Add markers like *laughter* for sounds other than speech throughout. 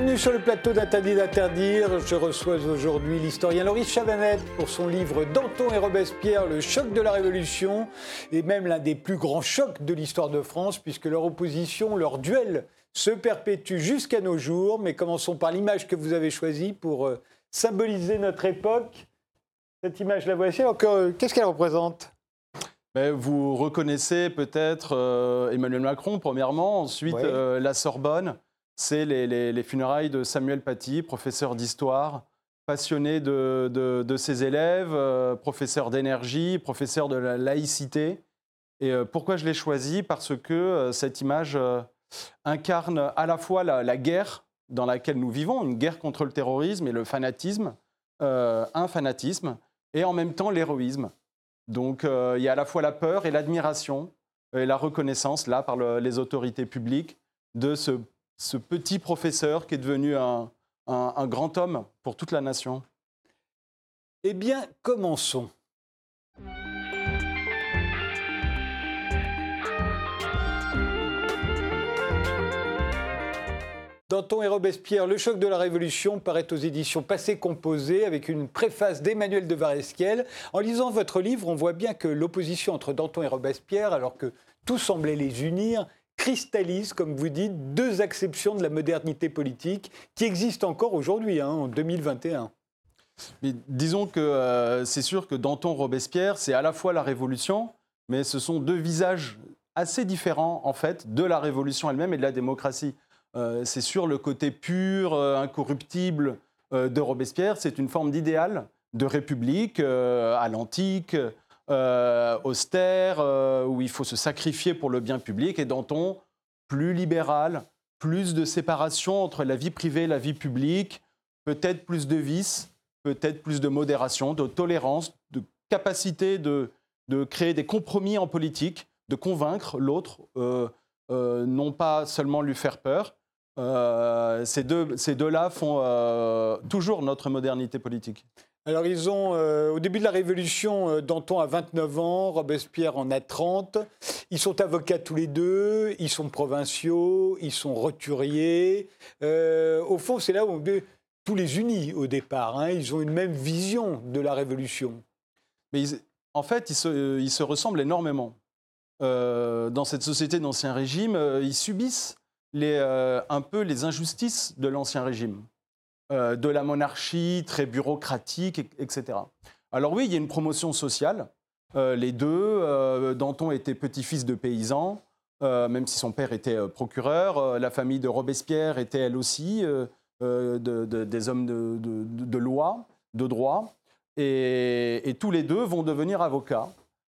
Bienvenue sur le plateau d'Interdit d'interdire. Je reçois aujourd'hui l'historien Laurie Chavanette pour son livre Danton et Robespierre, le choc de la Révolution, et même l'un des plus grands chocs de l'histoire de France, puisque leur opposition, leur duel se perpétue jusqu'à nos jours. Mais commençons par l'image que vous avez choisie pour euh, symboliser notre époque. Cette image, la voici. Euh, qu'est-ce qu'elle représente? Ben, vous reconnaissez peut-être euh, Emmanuel Macron, premièrement, ensuite la Sorbonne, c'est les, funérailles de Samuel Paty, professeur d'histoire, passionné de, ses élèves, euh, professeur d'énergie, professeur de la laïcité. Et euh, pourquoi je l'ai choisi? Parce que euh, cette image incarne à la fois la, guerre dans laquelle nous vivons, une guerre contre le terrorisme et le fanatisme, un fanatisme, et en même temps l'héroïsme. Donc il y a à la fois la peur et l'admiration et la reconnaissance, là, par les autorités publiques, de ce ce petit professeur qui est devenu un, grand homme pour toute la nation Eh bien, commençons. Danton et Robespierre, Le choc de la Révolution paraît aux éditions Passé Composé avec une préface d'Emmanuel de Varesquiel. En lisant votre livre, on voit bien que l'opposition entre Danton et Robespierre, alors que tout semblait les unir, cristallise, comme vous dites, deux acceptions de la modernité politique qui existent encore aujourd'hui, hein, en 2021. Mais disons que euh, c'est sûr que Danton Robespierre, c'est à la fois la Révolution, mais ce sont deux visages assez différents, en fait, de la Révolution elle-même et de la démocratie. Euh, c'est sûr le côté pur, euh, incorruptible de Robespierre, c'est une forme d'idéal de république à l'antique, euh, austère, euh, où il faut se sacrifier pour le bien public, et Danton, plus libéral, plus de séparation entre la vie privée et la vie publique, peut-être plus de vices, peut-être plus de modération, de tolérance, de capacité de, de créer des compromis en politique, de convaincre l'autre, euh, non pas seulement lui faire peur. Ces deux-là ces deux font toujours notre modernité politique. Alors, ils ont, euh, au début de la Révolution, euh, Danton a 29 ans, Robespierre en a 30. Ils sont avocats tous les deux, ils sont provinciaux, ils sont roturiers. Euh, au fond, c'est là où on tous les unis au départ. Hein. ils ont une même vision de la Révolution. Mais en fait, ils se, ils se, ressemblent énormément. dans cette société d'Ancien Régime, ils subissent les, un peu les injustices de l'Ancien Régime. Euh, de la monarchie très bureaucratique, etc. Alors oui, il y a une promotion sociale. Euh, les deux, euh, Danton était petit-fils de paysan, même si son père était procureur. la famille de Robespierre était elle aussi des hommes de, loi, de droit. Et, tous les deux vont devenir avocats,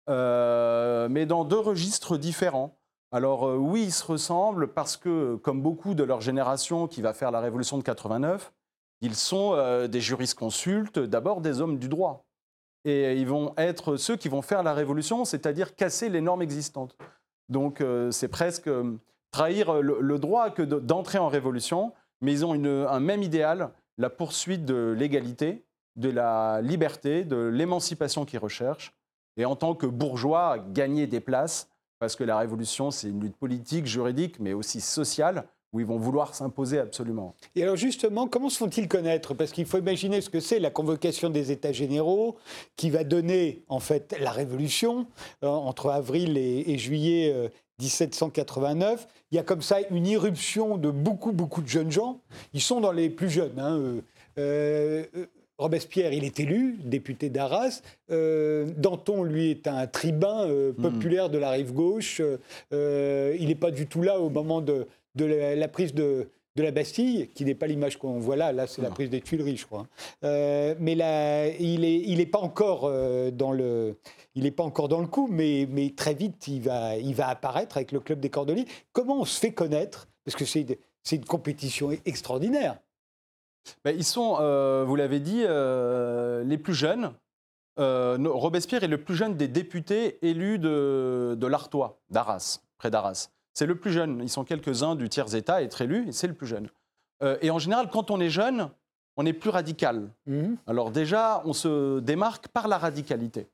mais dans deux registres différents. Alors oui, ils se ressemblent parce que, comme beaucoup de leur génération qui va faire la Révolution de 89, ils sont euh, des jurisconsultes, d'abord des hommes du droit. Et ils vont être ceux qui vont faire la révolution, c'est-à-dire casser les normes existantes. Donc euh, c'est presque euh, trahir le, droit que d'entrer en révolution, mais ils ont un même idéal, la poursuite de l'égalité, de la liberté, de l'émancipation qu'ils recherchent. Et en tant que bourgeois, gagner des places, parce que la révolution, c'est une lutte politique, juridique, mais aussi sociale où ils vont vouloir s'imposer absolument. Et alors justement, comment se font-ils connaître? Parce qu'il faut imaginer ce que c'est la convocation des États généraux qui va donner en fait la révolution euh, entre avril et, juillet 1789. Euh, Il y a comme ça une irruption de beaucoup, beaucoup de jeunes gens. Ils sont dans les plus jeunes. Hein, euh, Robespierre, il est élu, député d'Arras. Danton, lui, est un tribun hmm. populaire de la rive gauche. il n'est pas du tout là au moment de, de la, prise de, de la Bastille, qui n'est pas l'image qu'on voit là, là c'est la prise des Tuileries, je crois. Euh, mais là, il n'est il est pas encore euh, dans le, il pas encore dans le coup, mais, mais très vite il va, il va apparaître avec le club des Cordeliers. Comment on se fait connaître? Parce que c'est une compétition extraordinaire. Ben, ils sont, euh, vous l'avez dit, les plus jeunes. Robespierre est le plus jeune des députés élus de, de l'Artois, d'Arras, près d'Arras. C'est le plus jeune. Ils sont quelques-uns du tiers-État à être élus, et c'est le plus jeune. Euh, et en général, quand on est jeune, on est plus radical. Mhm. Alors déjà, on se démarque par la radicalité.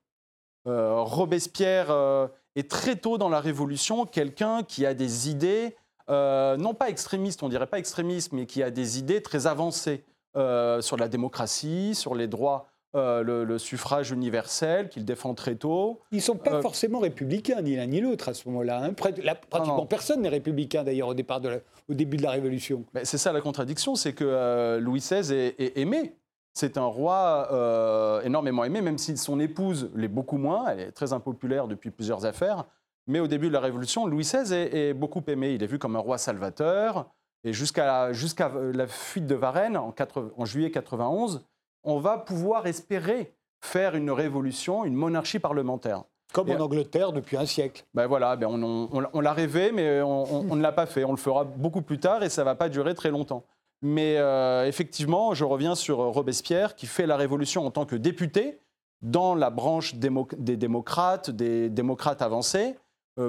Euh, Robespierre euh, est très tôt dans la Révolution quelqu'un qui a des idées non pas extrémiste, on dirait pas extrémiste, mais qui a des idées très avancées sur la démocratie, sur les droits euh, le, suffrage universel qu'il défend très tôt. Ils ne sont pas euh, forcément républicains, ni l'un ni l'autre à ce moment-là. Hein. Pratiquement personne n'est républicain d'ailleurs au, départ au début de la Révolution. c'est ça la contradiction, c'est que euh, Louis XVI est, aimé. C'est un roi énormément aimé, même si son épouse l'est beaucoup moins. Elle est très impopulaire depuis plusieurs affaires. Mais au début de la Révolution, Louis XVI est, beaucoup aimé. Il est vu comme un roi salvateur. Et jusqu'à la, fuite de Varennes en, en juillet 91, on va pouvoir espérer faire une révolution, une monarchie parlementaire. Comme en Angleterre depuis un siècle. Ben voilà, ben on, l'a rêvé, mais on, ne l'a pas fait. On le fera beaucoup plus tard et ça ne va pas durer très longtemps. Mais euh, effectivement, je reviens sur Robespierre qui fait la révolution en tant que député dans la branche des démocrates, des démocrates avancés,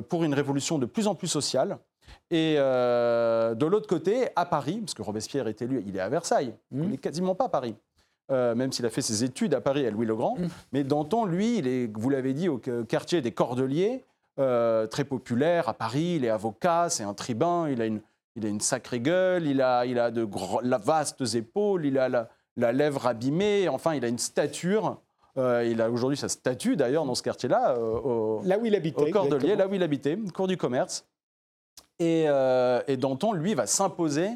pour une révolution de plus en plus sociale. Et euh, de l'autre côté, à Paris, parce que Robespierre est élu, il est à Versailles, mmh. il n'est quasiment pas à Paris. Euh, même s'il a fait ses études à Paris, à Louis-le-Grand. Mm. Mais Danton, lui, il est, vous l'avez dit, au quartier des Cordeliers, euh, très populaire à Paris. Il est avocat, c'est un tribun, il a une, il a une sacrée gueule, il a, il a de la vastes épaules, il a la, lèvre abîmée, enfin, il a une stature. Euh, il a aujourd'hui sa statue, d'ailleurs, dans ce quartier-là, là où il habitait. Au Cordeliers, là où il habitait, cours du commerce. Et, et Danton, lui, va s'imposer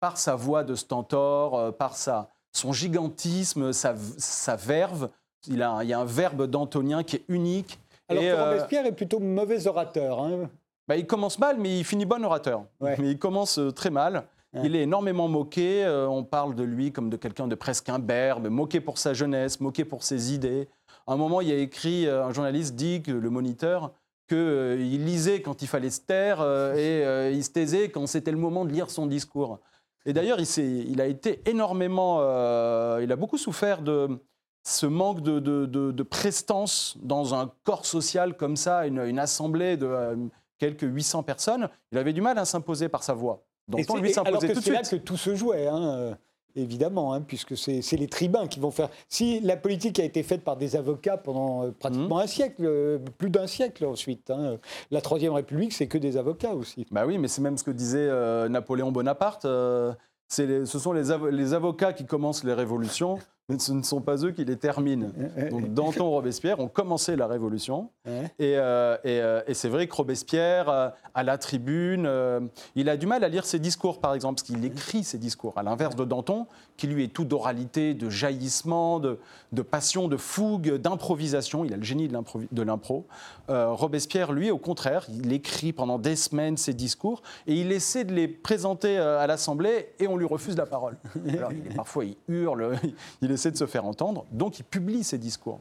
par sa voix de stentor, par sa, son gigantisme, sa, verve. Il, a, il y a un verbe d'Antonien qui est unique. Alors que euh, Robespierre est plutôt mauvais orateur. Hein. Bah, il commence mal, mais il finit bon orateur. Mais il commence euh, très mal. Il est énormément moqué. Euh, on parle de lui comme de quelqu'un de presque imberbe, moqué pour sa jeunesse, moqué pour ses idées. À un moment, il y a écrit, un journaliste dit que le moniteur, qu'il lisait quand il fallait se taire et il se taisait quand c'était le moment de lire son discours. Et d'ailleurs, il, il, a été énormément. Euh, il a beaucoup souffert de ce manque de, prestance dans un corps social comme ça, une, assemblée de euh, quelques 800 personnes. Il avait du mal à s'imposer par sa voix. Donc, on lui s'imposait tout de suite. C'est là que tout se jouait. Hein. Euh évidemment, hein, puisque c'est les tribuns qui vont faire. Si la politique a été faite par des avocats pendant euh, pratiquement mmh. un siècle, euh, plus d'un siècle ensuite, hein, la Troisième République, c'est que des avocats aussi. Bah oui, mais c'est même ce que disait euh, Napoléon Bonaparte. ce sont les, avocats qui commencent les révolutions mais ce ne sont pas eux qui les terminent. Donc Danton, Robespierre ont commencé la Révolution. Et, euh, euh, et, c'est vrai que Robespierre, euh, à la tribune, il a du mal à lire ses discours, par exemple, parce qu'il écrit ses discours, à l'inverse de Danton, qui lui est tout d'oralité, de jaillissement, de, de, passion, de fougue, d'improvisation. Il a le génie de l'impro. Robespierre, lui, au contraire, il écrit pendant des semaines ses discours et il essaie de les présenter à l'Assemblée et on lui refuse la parole. *laughs* Alors, parfois, il hurle, *laughs* il essaie de se faire entendre, donc il publie ses discours.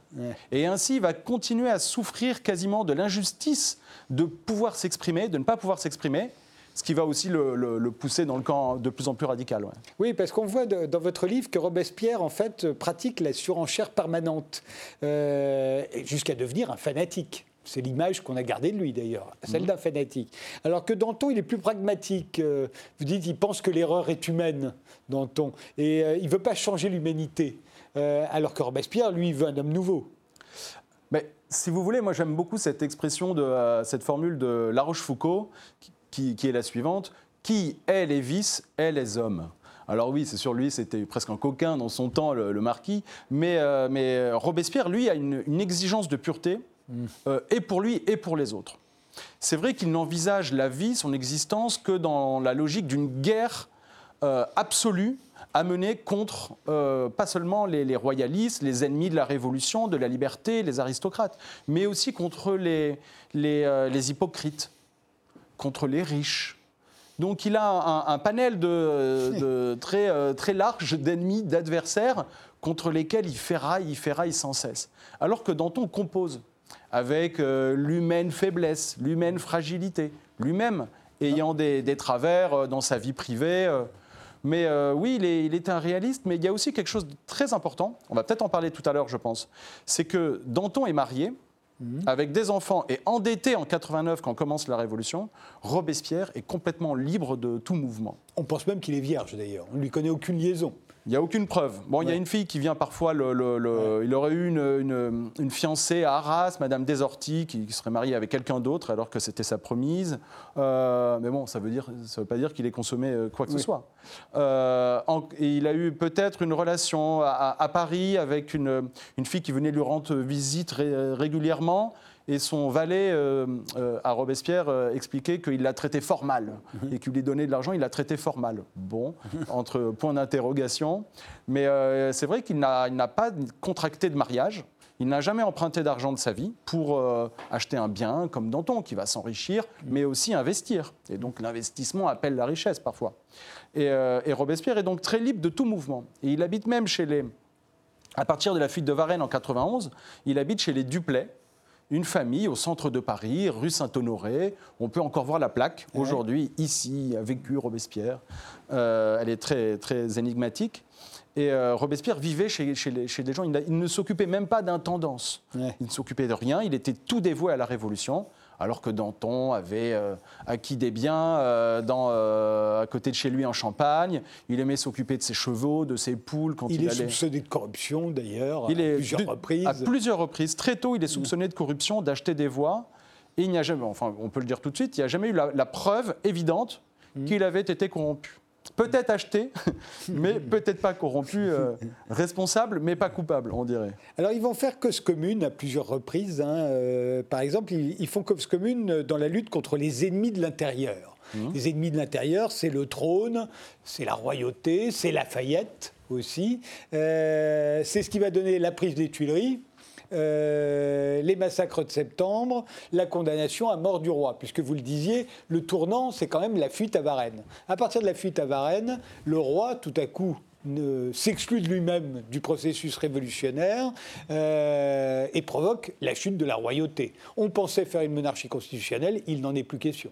Et ainsi, il va continuer à souffrir quasiment de l'injustice de pouvoir s'exprimer, de ne pas pouvoir s'exprimer, ce qui va aussi le, pousser dans le camp de plus en plus radical. Oui, parce qu'on voit dans votre livre que Robespierre, en fait, pratique la surenchère permanente, euh, jusqu'à devenir un fanatique. C'est l'image qu'on a gardée de lui d'ailleurs, celle mhm. d'un fanatique. Alors que Danton, il est plus pragmatique. Euh, vous dites, il pense que l'erreur est humaine, Danton, et euh, il ne veut pas changer l'humanité. Euh, alors que Robespierre, lui, veut un homme nouveau. Mais si vous voulez, moi j'aime beaucoup cette expression, de, cette formule de La Rochefoucauld, qui, qui, est la suivante qui est les vices est les hommes? Alors oui, c'est sur lui, c'était presque un coquin dans son temps, le, marquis, mais, mais, Robespierre, lui, a une, une exigence de pureté euh, et pour lui et pour les autres. C'est vrai qu'il n'envisage la vie, son existence, que dans la logique d'une guerre euh, absolue à mener contre euh, pas seulement les, royalistes, les ennemis de la révolution, de la liberté, les aristocrates, mais aussi contre les, les, hypocrites, contre les riches. Donc il a un, panel de, *laughs* très, très large d'ennemis, d'adversaires contre lesquels il ferraille, il ferraille sans cesse. Alors que Danton compose avec euh, l'humaine faiblesse, l'humaine fragilité, lui-même ayant des, travers euh, dans sa vie privée. Euh. Mais oui, il est, il est, un réaliste, mais il y a aussi quelque chose de très important, on va peut-être en parler tout à l'heure, je pense, c'est que Danton est marié, mhm. avec des enfants et endetté en 89 quand commence la Révolution, Robespierre est complètement libre de tout mouvement. On pense même qu'il est vierge d'ailleurs, on ne lui connaît aucune liaison. Il n'y a aucune preuve. Bon, il y a une fille qui vient parfois. Le, Il aurait eu une, une, fiancée à Arras, Madame Desorti, qui, serait mariée avec quelqu'un d'autre alors que c'était sa promise. Euh, mais bon, ça veut dire, ça veut pas dire qu'il ait consommé euh, quoi que ce soit. Euh, et il a eu peut-être une relation à, Paris avec une, une, fille qui venait lui rendre visite régulièrement et son valet euh, euh, à Robespierre euh, expliquait qu'il l'a traité fort mal mhm. et qu'il lui donnait de l'argent, il l'a traité fort mal. Bon, entre points d'interrogation. Mais c'est vrai qu'il n'a pas contracté de mariage. Il n'a jamais emprunté d'argent de sa vie pour acheter un bien comme Danton, qui va s'enrichir, mhm. mais aussi investir. Et donc l'investissement appelle la richesse parfois. Et, et, Robespierre est donc très libre de tout mouvement. Et il habite même chez les... À partir de la fuite de Varennes en 91, il habite chez les Duplay, une famille au centre de Paris, rue Saint-Honoré. On peut encore voir la plaque aujourd'hui, ici, a vécu Robespierre. Euh, elle est très, très énigmatique. Et euh, Robespierre vivait chez, chez, des gens, il, ne s'occupait même pas d'intendance. Il ne s'occupait de rien, il était tout dévoué à la Révolution alors que Danton avait euh, acquis des biens euh, dans, euh, à côté de chez lui en Champagne. Il aimait s'occuper de ses chevaux, de ses poules. Quand il, il est soupçonné de corruption d'ailleurs, à plusieurs reprises. À plusieurs reprises. Très tôt, il est soupçonné de corruption, d'acheter des voix. Et il n'y a jamais, enfin, on peut le dire tout de suite, il n'y a jamais eu la, preuve évidente mmh. qu'il avait été corrompu peut-être acheté, *laughs* mais peut-être pas corrompu, euh, responsable, mais pas coupable, on dirait. Alors ils vont faire cause commune à plusieurs reprises. Hein. Euh, par exemple, ils, font cause commune dans la lutte contre les ennemis de l'intérieur. Mmh. Les ennemis de l'intérieur, c'est le trône, c'est la royauté, c'est Lafayette aussi. Euh, c'est ce qui va donner la prise des Tuileries. Euh, les massacres de septembre, la condamnation à mort du roi, puisque vous le disiez, le tournant, c'est quand même la fuite à Varennes. À partir de la fuite à Varennes, le roi, tout à coup, s'exclut de lui-même du processus révolutionnaire euh, et provoque la chute de la royauté. On pensait faire une monarchie constitutionnelle, il n'en est plus question.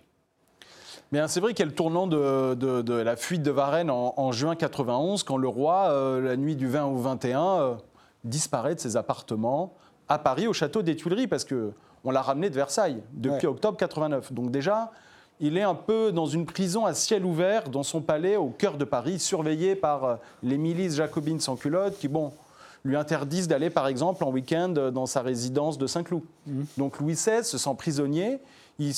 Mais c'est vrai qu'il y a le tournant de, la fuite de Varennes en, juin 91, quand le roi, euh, la nuit du 20 au 21, disparaît de ses appartements à Paris, au château des Tuileries, parce qu'on l'a ramené de Versailles depuis octobre 89. Donc déjà, il est un peu dans une prison à ciel ouvert dans son palais au cœur de Paris, surveillé par euh, les milices jacobines sans culottes qui, bon, lui interdisent d'aller, par exemple, en week-end dans sa résidence de Saint-Cloud. Mhm. Donc Louis XVI se sent prisonnier, il,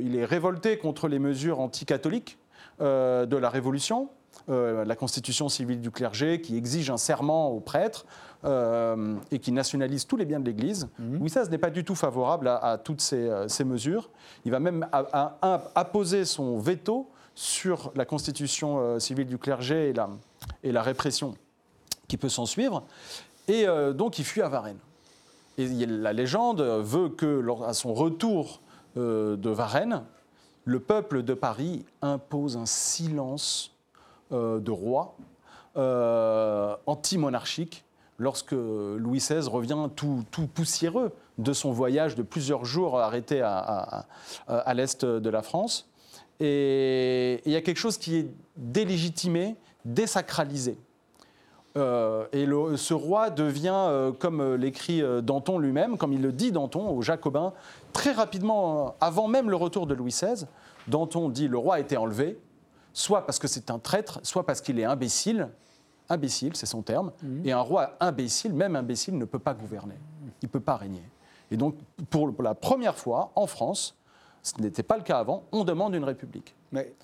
il, est révolté contre les mesures anticatholiques euh, de la Révolution, euh, la constitution civile du clergé qui exige un serment aux prêtres. Euh, et qui nationalise tous les biens de l'Église. Mmh. Louis XVI n'est pas du tout favorable à, toutes ces, euh, ces, mesures. Il va même apposer son veto sur la constitution euh, civile du clergé et la, et la répression qui peut s'en suivre. Et donc il fuit à Varennes. Et la légende veut que, à son retour de Varennes, le peuple de Paris impose un silence de roi anti-monarchique lorsque Louis XVI revient tout, poussiéreux de son voyage de plusieurs jours arrêté à, l'est de la France. Et il y a quelque chose qui est délégitimé, désacralisé. Euh, et ce roi devient, euh, comme l'écrit euh, Danton lui-même, comme il le dit Danton aux Jacobins, très rapidement, avant même le retour de Louis XVI, Danton dit le roi a été enlevé, soit parce que c'est un traître, soit parce qu'il est imbécile, imbécile, c'est son terme, mhm. et un roi imbécile, même imbécile, ne peut pas gouverner, il ne peut pas régner. Et donc, pour la première fois, en France, ce n'était pas le cas avant, on demande une république.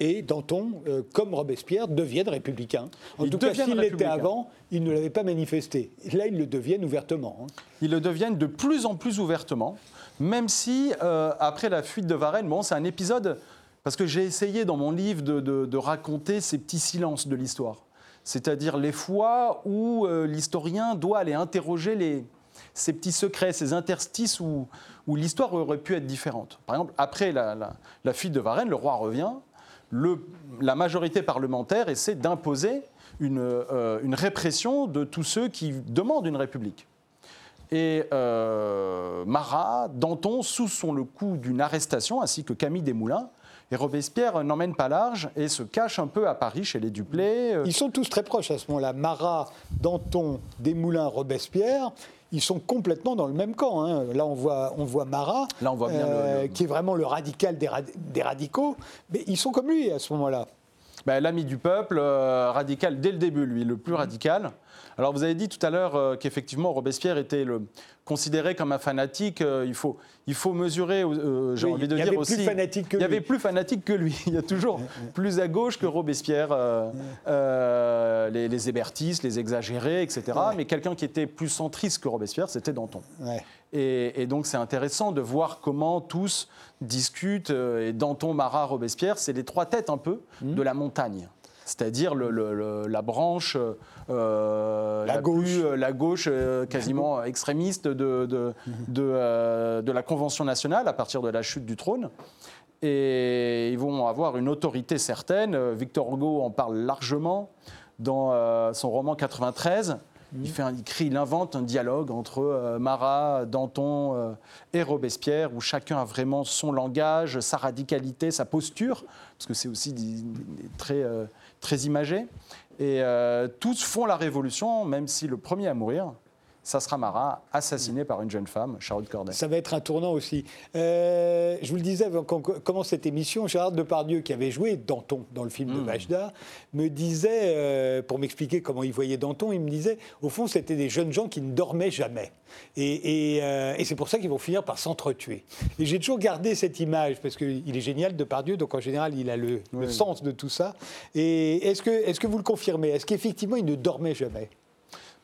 Et Danton, euh, comme Robespierre, deviennent républicains. En tout cas, s'il l'était avant, ils ne l'avaient pas manifesté. Là, ils le deviennent ouvertement. Hein. Ils le deviennent de plus en plus ouvertement, même si, euh, après la fuite de Varennes, bon, c'est un épisode, parce que j'ai essayé dans mon livre de raconter ces petits silences de l'histoire c'est-à-dire les fois où euh, l'historien doit aller interroger ces petits secrets, ces interstices où, l'histoire aurait pu être différente. Par exemple, après la, fuite de Varennes, le roi revient, la majorité parlementaire essaie d'imposer euh, une, répression de tous ceux qui demandent une république. Et euh, Marat, Danton, sous sont le coup d'une arrestation, ainsi que Camille Desmoulins, et Robespierre n'emmène pas large et se cache un peu à Paris chez les Duplay. Euh. Ils sont tous très proches à ce moment-là. Marat, Danton, Desmoulins, Robespierre ils sont complètement dans le même camp. Hein. Là, on voit, on voit Marat, Là, on voit bien euh, qui est vraiment le radical des, radicaux, mais ils sont comme lui à ce moment-là. Ben, L'ami du peuple, radical dès le début, lui, le plus radical. Alors vous avez dit tout à l'heure qu'effectivement Robespierre était le, considéré comme un fanatique. il, faut, il faut mesurer, j'ai envie de dire aussi. Il y avait plus fanatique que lui. Il y avait plus fanatique que lui. Il y a toujours plus à gauche que Robespierre, les, les hébertistes, les exagérés, etc. Mais quelqu'un qui était plus centriste que Robespierre, c'était Danton. Et, donc c'est intéressant de voir comment tous discutent. Et Danton, Marat, Robespierre, c'est les trois têtes un peu mmh. de la montagne c'est-à-dire la branche euh, la, gauche, euh, la gauche euh, quasiment extrémiste de, de, de, la Convention nationale à partir de la chute du trône. Et ils vont avoir une autorité certaine. Victor Hugo en parle largement dans son roman 93. Il, fait un, il, invente un dialogue entre Marat, Danton et Robespierre, où chacun a vraiment son langage, sa radicalité, sa posture, parce que c'est aussi très, très imagé. Et euh, tous font la révolution, même si le premier à mourir, ça sera Marat, assassiné par une jeune femme, Charlotte Corday. Ça va être un tournant aussi. Euh, je vous le disais avant qu'on commence cette émission, Gérard Depardieu, qui avait joué Danton dans le film de Majda, hmm. me disait, euh, pour m'expliquer comment il voyait Danton, il me disait, au fond, c'était des jeunes gens qui ne dormaient jamais. Et, et, c'est pour ça qu'ils vont finir par s'entretuer. Et j'ai toujours gardé cette image, parce qu'il est génial, Depardieu, donc en général, il a le, sens de tout ça. Et est-ce que, est -ce que vous le confirmez? Est-ce qu'effectivement, il ne dormait jamais?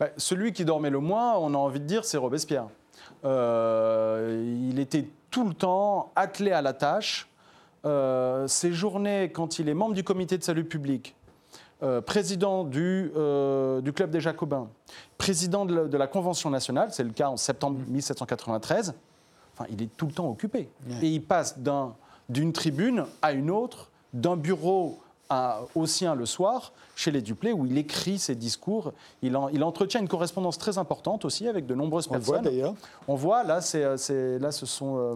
Bah, celui qui dormait le moins, on a envie de dire, c'est Robespierre. Euh, il était tout le temps attelé à la tâche. Euh, ses journées, quand il est membre du comité de salut public, euh, président du, Club des Jacobins, président de la, Convention nationale, c'est le cas en septembre 1793, enfin, il est tout le temps occupé. Et il passe d'une tribune à une autre, d'un bureau au sien le soir, chez les Duplay, où il écrit ses discours. Il, il, entretient une correspondance très importante aussi avec de nombreuses personnes. On voit d'ailleurs. On voit, là, c'est, là ce sont. Euh,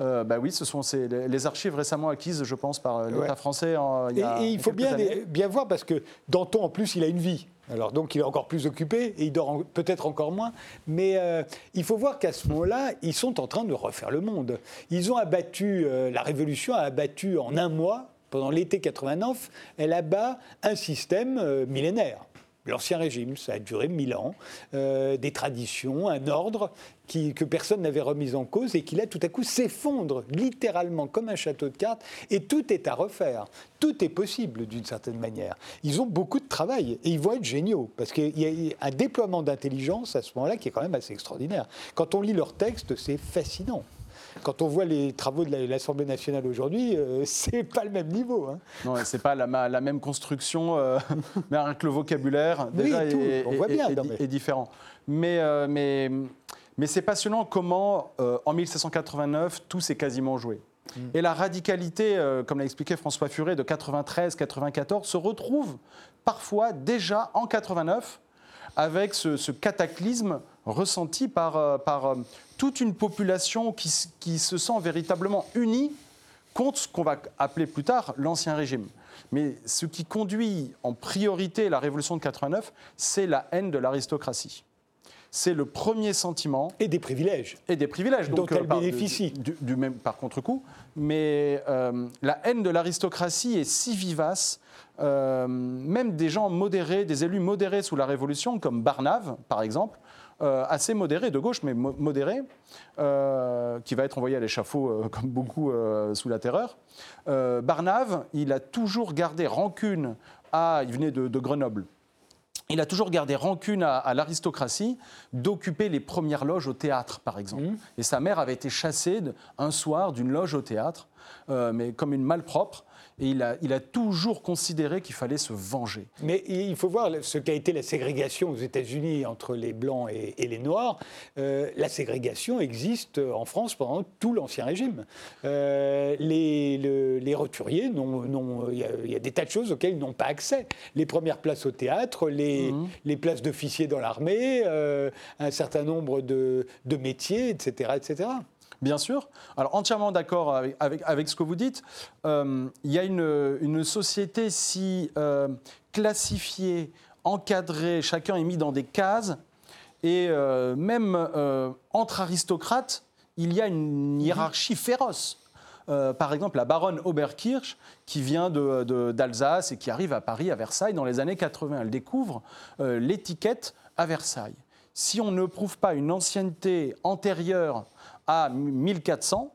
euh, bah oui, ce sont les archives récemment acquises, je pense, par l'État français. il et, il faut bien, bien voir, parce que Danton, en plus, il a une vie. Alors donc il est encore plus occupé et il dort peut-être encore moins. Mais euh, il faut voir qu'à ce moment-là, ils sont en train de refaire le monde. Ils ont abattu, la Révolution a abattu en un mois pendant l'été 89, elle abat un système euh, millénaire. L'Ancien Régime, ça a duré mille ans, euh, des traditions, un ordre que personne n'avait remis en cause et qui là tout à coup s'effondre littéralement comme un château de cartes et tout est à refaire. Tout est possible d'une certaine manière. Ils ont beaucoup de travail et ils vont être géniaux parce qu'il y a un déploiement d'intelligence à ce moment-là qui est quand même assez extraordinaire. Quand on lit leurs textes, c'est fascinant quand on voit les travaux de l'Assemblée nationale aujourd'hui, euh, *laughs* c'est pas le même niveau. Hein. Non, c'est pas la, même construction, euh, *laughs* mais avec le vocabulaire déjà est, on voit bien, est, différent. Mais, euh, mais, mais c'est passionnant comment, en 1789, tout s'est quasiment joué. Mm. Et la radicalité, comme l'a expliqué François Furet, de 93-94 se retrouve parfois déjà en 89 avec ce, cataclysme ressenti par, par toute une population qui, se sent véritablement unie contre ce qu'on va appeler plus tard l'Ancien Régime. Mais ce qui conduit en priorité la Révolution de 89, c'est la haine de l'aristocratie. C'est le premier sentiment. Et des privilèges. Et des privilèges. Dont elle euh, bénéficie. Du, même, par contre-coup. Mais euh, la haine de l'aristocratie est si vivace, euh, même des gens modérés, des élus modérés sous la Révolution, comme Barnave, par exemple, euh, assez modéré, de gauche, mais modéré, euh, qui va être envoyé à l'échafaud euh, comme beaucoup sous la terreur. Barnave, il a toujours gardé rancune à. Il venait de, Grenoble. Il a toujours gardé rancune à, l'aristocratie d'occuper les premières loges au théâtre, par exemple. Mmh. Et sa mère avait été chassée un soir d'une loge au théâtre, mais comme une malpropre. Et il a, il a toujours considéré qu'il fallait se venger. Mais il faut voir ce qu'a été la ségrégation aux États-Unis entre les Blancs et, les Noirs. Euh, la ségrégation existe en France pendant tout l'Ancien Régime. Euh, les, les, roturiers, il y, y, a des tas de choses auxquelles ils n'ont pas accès. Les premières places au théâtre, les, les places d'officiers dans l'armée, euh, un certain nombre de, de métiers, etc., etc. Bien sûr. Alors entièrement d'accord avec, avec, ce que vous dites. Euh, il y a une, une société si euh, classifiée, encadrée, chacun est mis dans des cases, et euh, même entre aristocrates, il y a une hiérarchie féroce. par exemple, la baronne Oberkirch, qui vient d'Alsace et qui arrive à Paris, à Versailles, dans les années 80. Elle découvre l'étiquette à Versailles. Si on ne prouve pas une ancienneté antérieure à 1400,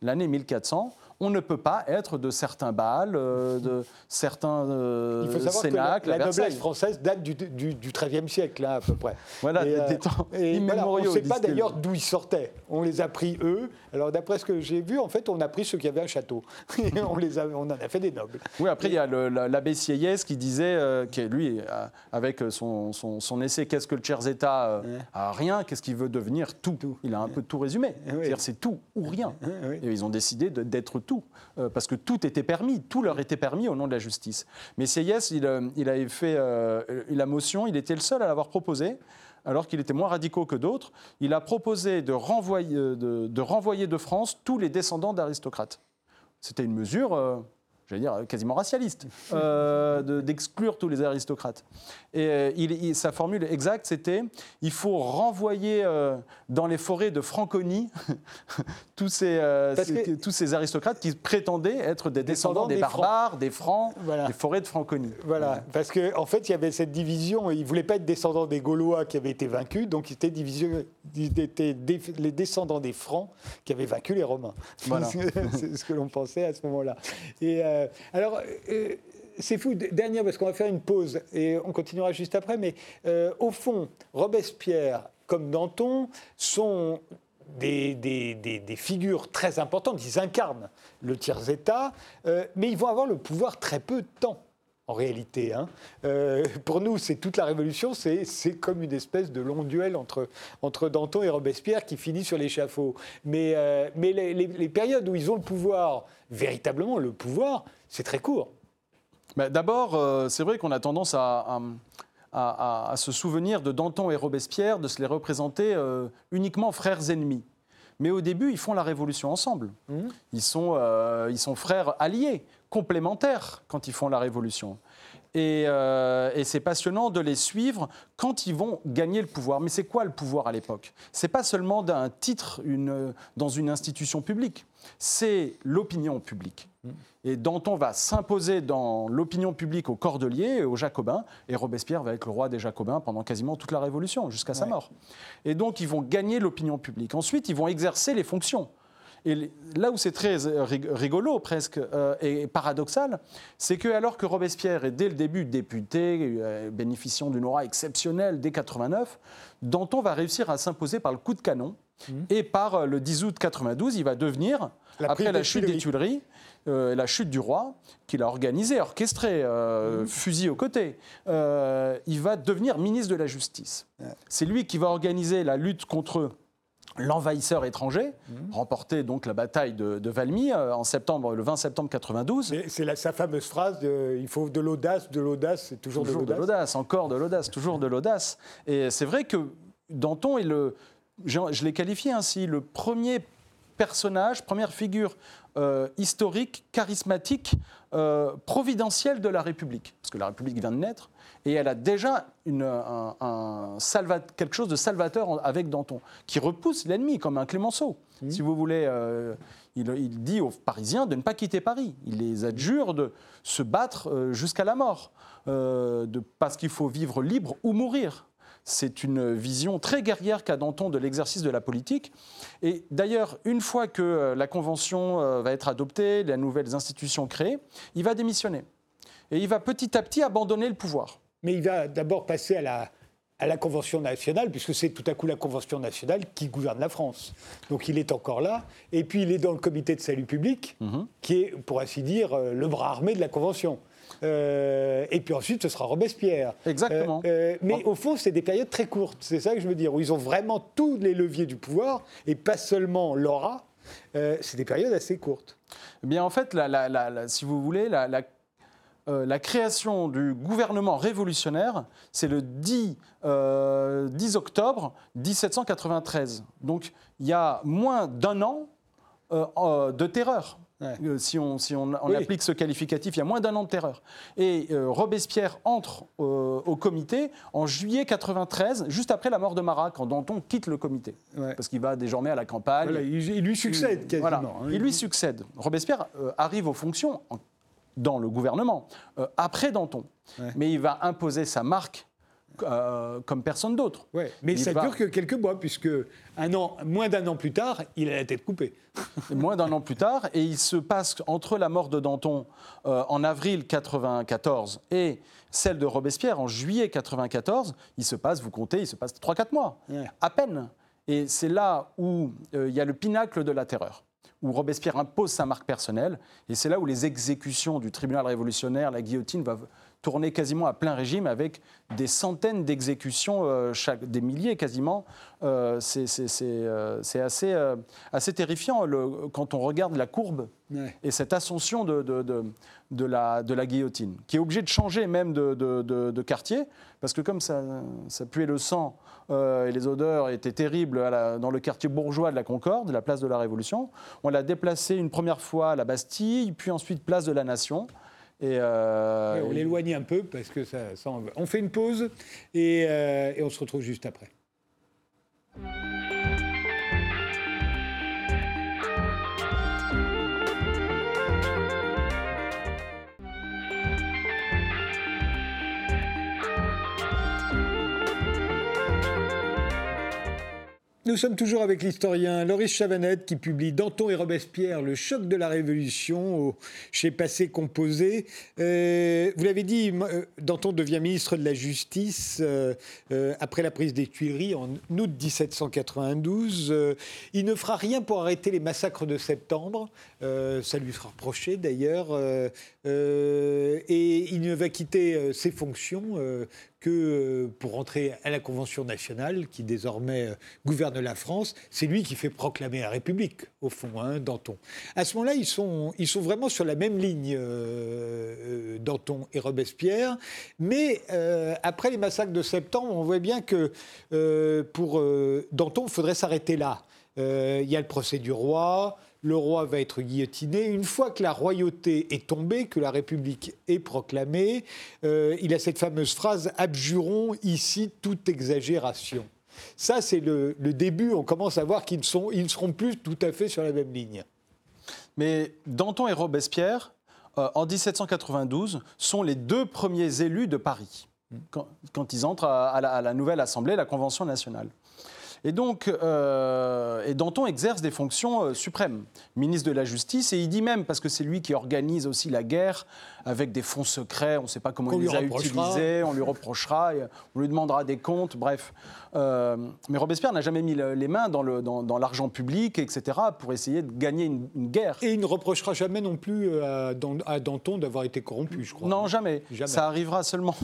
l'année 1400, on ne peut pas être de certains bals, euh, de certains euh, Il faut savoir que la, noblesse française date du, XIIIe siècle, là, à peu près. Voilà, des euh, temps immémoriaux. on ne sait pas d'ailleurs d'où ils sortaient. On les a pris, eux. Alors, d'après ce que j'ai vu, en fait, on a pris ceux qui avaient un château. *laughs* on, les a, on en a fait des nobles. Oui, après, il y a l'abbé Sieyès qui disait, que lui, avec son, son, essai Qu'est-ce que le tiers État a Rien, qu'est-ce qu'il veut devenir? Tout. Il a un peu tout résumé. *laughs* C'est-à-dire, c'est tout ou rien. *laughs* Et ils ont décidé d'être tout. Euh, parce que tout était permis, tout leur était permis au nom de la justice. Mais Sieyès, il, euh, il avait fait euh, la motion, il était le seul à l'avoir proposé alors qu'il était moins radicaux que d'autres, il a proposé de, renvoyer de France tous les descendants d'aristocrates. C'était une mesure j'allais dire, quasiment racialiste, euh, d'exclure tous les aristocrates. Et euh, il, sa formule exacte, c'était il faut renvoyer euh, dans les forêts de Franconie *laughs* tous, ces, tous ces aristocrates qui prétendaient être des descendants, des, barbares, des Francs, des forêts de Franconie. Voilà, parce qu'en en fait, il y avait cette division, ils ne voulaient pas être descendants des Gaulois qui avaient été vaincus, donc ils étaient, ils étaient les descendants des Francs qui avaient vaincu les Romains. Voilà. *laughs* C'est ce que l'on pensait à ce moment-là. Et euh, alors, euh, c'est fou, dernière, parce qu'on va faire une pause et on continuera juste après, mais euh, au fond, Robespierre comme Danton sont des, des, figures très importantes, ils incarnent le tiers-État, mais ils vont avoir le pouvoir très peu de temps en réalité. Hein. Euh, pour nous, c'est toute la Révolution, c'est comme une espèce de long duel entre, entre Danton et Robespierre qui finit sur l'échafaud. Mais, euh, mais les, périodes où ils ont le pouvoir, véritablement le pouvoir, c'est très court. D'abord, euh, c'est vrai qu'on a tendance à, à, se souvenir de Danton et Robespierre, de se les représenter uniquement frères ennemis. Mais au début, ils font la révolution ensemble. Mmh. Ils, sont, ils sont frères alliés complémentaires quand ils font la révolution. Euh, et, c'est passionnant de les suivre quand ils vont gagner le pouvoir. Mais c'est quoi le pouvoir à l'époque? C'est pas seulement d'un titre une, dans une institution publique, c'est l'opinion publique. Mm. Et Danton va s'imposer dans l'opinion publique aux Cordeliers et aux Jacobins, et Robespierre va être le roi des Jacobins pendant quasiment toute la Révolution, jusqu'à sa mort. Et donc ils vont gagner l'opinion publique. Ensuite, ils vont exercer les fonctions. Et là où c'est très rigolo presque euh, et paradoxal, c'est que alors que Robespierre est dès le début député, euh, bénéficiant d'une aura exceptionnelle dès 89, Danton va réussir à s'imposer par le coup de canon. Mmh. Et par euh, le 10 août 92, il va devenir, après la chute des Tuileries, la chute du roi, qu'il a organisée, orchestrée, mmh. fusil aux côtés, il va devenir ministre de la Justice. C'est lui qui va organiser la lutte contre l'envahisseur étranger, mmh. remporté donc la bataille de, Valmy euh, en septembre, le 20 septembre 92. C'est sa fameuse phrase il faut de l'audace, de l'audace, c'est toujours, toujours, de l'audace. Encore de l'audace, toujours de l'audace. Et c'est vrai que Danton est le, je, l'ai qualifié ainsi, le premier personnage, première figure euh, historique, charismatique, euh, providentielle de la République. Parce que la République vient de naître, et elle a déjà une, un, quelque chose de salvateur avec Danton, qui repousse l'ennemi comme un Clémenceau. Mmh. Si vous voulez, euh, il, dit aux Parisiens de ne pas quitter Paris. Il les adjure de se battre euh, jusqu'à la mort, euh, de, parce qu'il faut vivre libre ou mourir. C'est une vision très guerrière qu'a Danton de l'exercice de la politique. Et d'ailleurs, une fois que la Convention va être adoptée, les nouvelles institutions créées, il va démissionner. Et il va petit à petit abandonner le pouvoir mais il va d'abord passer à la, à la Convention nationale, puisque c'est tout à coup la Convention nationale qui gouverne la France. Donc il est encore là. Et puis il est dans le comité de salut public, mhm. qui est, pour ainsi dire, euh, le bras armé de la Convention. Euh, et puis ensuite, ce sera Robespierre. Exactement. Euh, mais au fond, c'est des périodes très courtes. C'est ça que je veux dire, où ils ont vraiment tous les leviers du pouvoir, et pas seulement l'aura. c'est des périodes assez courtes. Eh bien, en fait, si vous voulez, la, euh, la création du gouvernement révolutionnaire, c'est le 10, euh, octobre 1793. Donc il y a moins d'un an euh, de terreur. Euh, si on, si on, applique ce qualificatif, il y a moins d'un an de terreur. Et euh, Robespierre entre au comité en juillet 93, juste après la mort de Marat, quand Danton quitte le comité. Parce qu'il va désormais à la campagne. il, lui succède quasiment. Voilà, hein. il lui succède. Robespierre arrive aux fonctions dans le gouvernement après Danton. Mais il va imposer sa marque euh, comme personne d'autre. Ouais, mais ça dure que quelques mois, puisque un an, moins d'un an plus tard, il a la tête coupée. *laughs* moins d'un an plus tard, et il se passe entre la mort de Danton euh, en avril 94 et celle de Robespierre en juillet 94, il se passe, vous comptez, il se passe 3-4 mois, à peine. Et c'est là où euh, il y a le pinacle de la terreur où Robespierre impose sa marque personnelle, et c'est là où les exécutions du tribunal révolutionnaire, la guillotine, va tourner quasiment à plein régime avec des centaines d'exécutions, euh, chaque, des milliers quasiment. Euh, c'est euh, assez, assez terrifiant le, quand on regarde la courbe et cette ascension de, de, de, la, de la guillotine, qui est obligée de changer même de, quartier, parce que comme ça, ça puait le sang et les odeurs étaient terribles dans le quartier bourgeois de la Concorde, la place de la Révolution, on l'a déplacé une première fois à la Bastille, puis ensuite place de la Nation. Euh, on l'éloigne un peu parce que ça, On fait une pause et, euh, et on se retrouve juste après. Nous sommes toujours avec l'historien Loris Chavanette qui publie Danton et Robespierre, le choc de la Révolution chez Passé Composé. Euh, vous l'avez dit, euh, Danton devient ministre de la Justice euh, après la prise des Tuileries en août 1792. il ne fera rien pour arrêter les massacres de septembre. ça lui sera reproché d'ailleurs. et il ne va quitter ses fonctions que euh, pour rentrer à la Convention nationale, qui désormais euh, gouverne la France, c'est lui qui fait proclamer la République, au fond, hein, Danton. À ce moment-là, ils sont, ils sont vraiment sur la même ligne, euh, Danton et Robespierre, mais après les massacres de septembre, on voit bien que pour Danton, il faudrait s'arrêter là. Il y a le procès du roi, le roi va être guillotiné. Une fois que la royauté est tombée, que la République est proclamée, euh, il a cette fameuse phrase Abjurons ici toute exagération. Ça, c'est le, début. On commence à voir qu'ils ne, ils ne seront plus tout à fait sur la même ligne. Mais Danton et Robespierre, euh, en 1792, sont les deux premiers élus de Paris, quand, ils entrent à la nouvelle Assemblée, la Convention nationale. Et donc, euh, et Danton exerce des fonctions euh, suprêmes, ministre de la Justice, et il dit même, parce que c'est lui qui organise aussi la guerre avec des fonds secrets, on ne sait pas comment il les a utilisés, on lui reprochera, on lui demandera des comptes, bref. Euh, mais Robespierre n'a jamais mis les mains dans, l'argent public, etc., pour essayer de gagner une, guerre. Et il ne reprochera jamais non plus à, Danton d'avoir été corrompu, je crois. Non, jamais. Ça arrivera seulement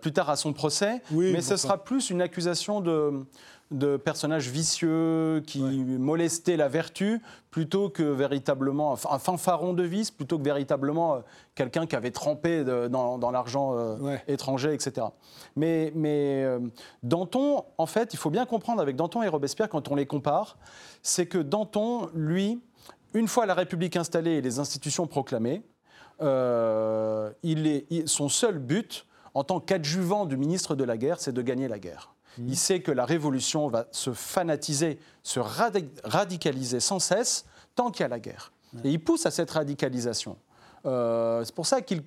plus tard à son procès, mais ce sera plus une accusation de de personnages vicieux qui molestaient la vertu plutôt que véritablement un fanfaron de vice plutôt que véritablement euh, quelqu'un qui avait trempé dans, l'argent euh, étranger, etc. Mais, mais euh, Danton, en fait, il faut bien comprendre avec Danton et Robespierre quand on les compare, c'est que Danton, lui, une fois la République installée et les institutions proclamées, il est, son seul but en tant qu'adjuvant du ministre de la guerre, c'est de gagner la guerre. Il sait que la révolution va se fanatiser, se radicaliser sans cesse tant qu'il y a la guerre. Et il pousse à cette radicalisation. Euh, c'est pour ça qu'il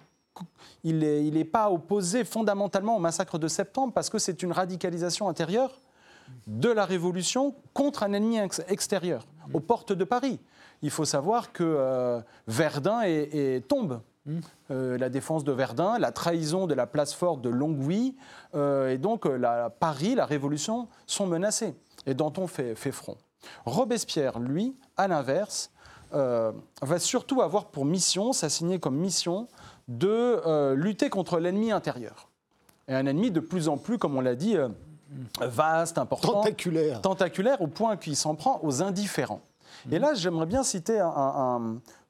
n'est pas opposé fondamentalement au massacre de septembre, parce que c'est une radicalisation intérieure de la révolution contre un ennemi extérieur, aux portes de Paris. Il faut savoir que euh, Verdun tombe euh, la défense de Verdun, la trahison de la place forte de Longwy, euh, et donc euh, la, Paris, la Révolution sont menacés. Et Danton fait, fait front. Robespierre, lui, à l'inverse, va surtout avoir pour mission, s'assigner comme mission, de lutter contre l'ennemi intérieur. Et un ennemi de plus en plus, comme on l'a dit, vaste, important. Tentaculaire. Tentaculaire au point qu'il s'en prend aux indifférents. Et là, j'aimerais bien citer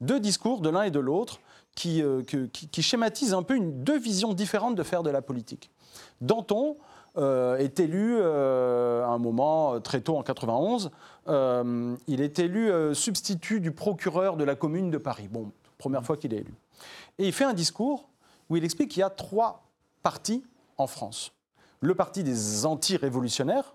deux discours de l'un et de l'autre euh, qui, schématise un peu une, deux visions différentes de faire de la politique. Danton euh, est élu euh, à un moment très tôt en 91 il est élu substitut du procureur de la commune de Paris. Bon, première fois qu'il est élu. Et il fait un discours où il explique qu'il y a trois partis en France. Le parti des anti-révolutionnaires,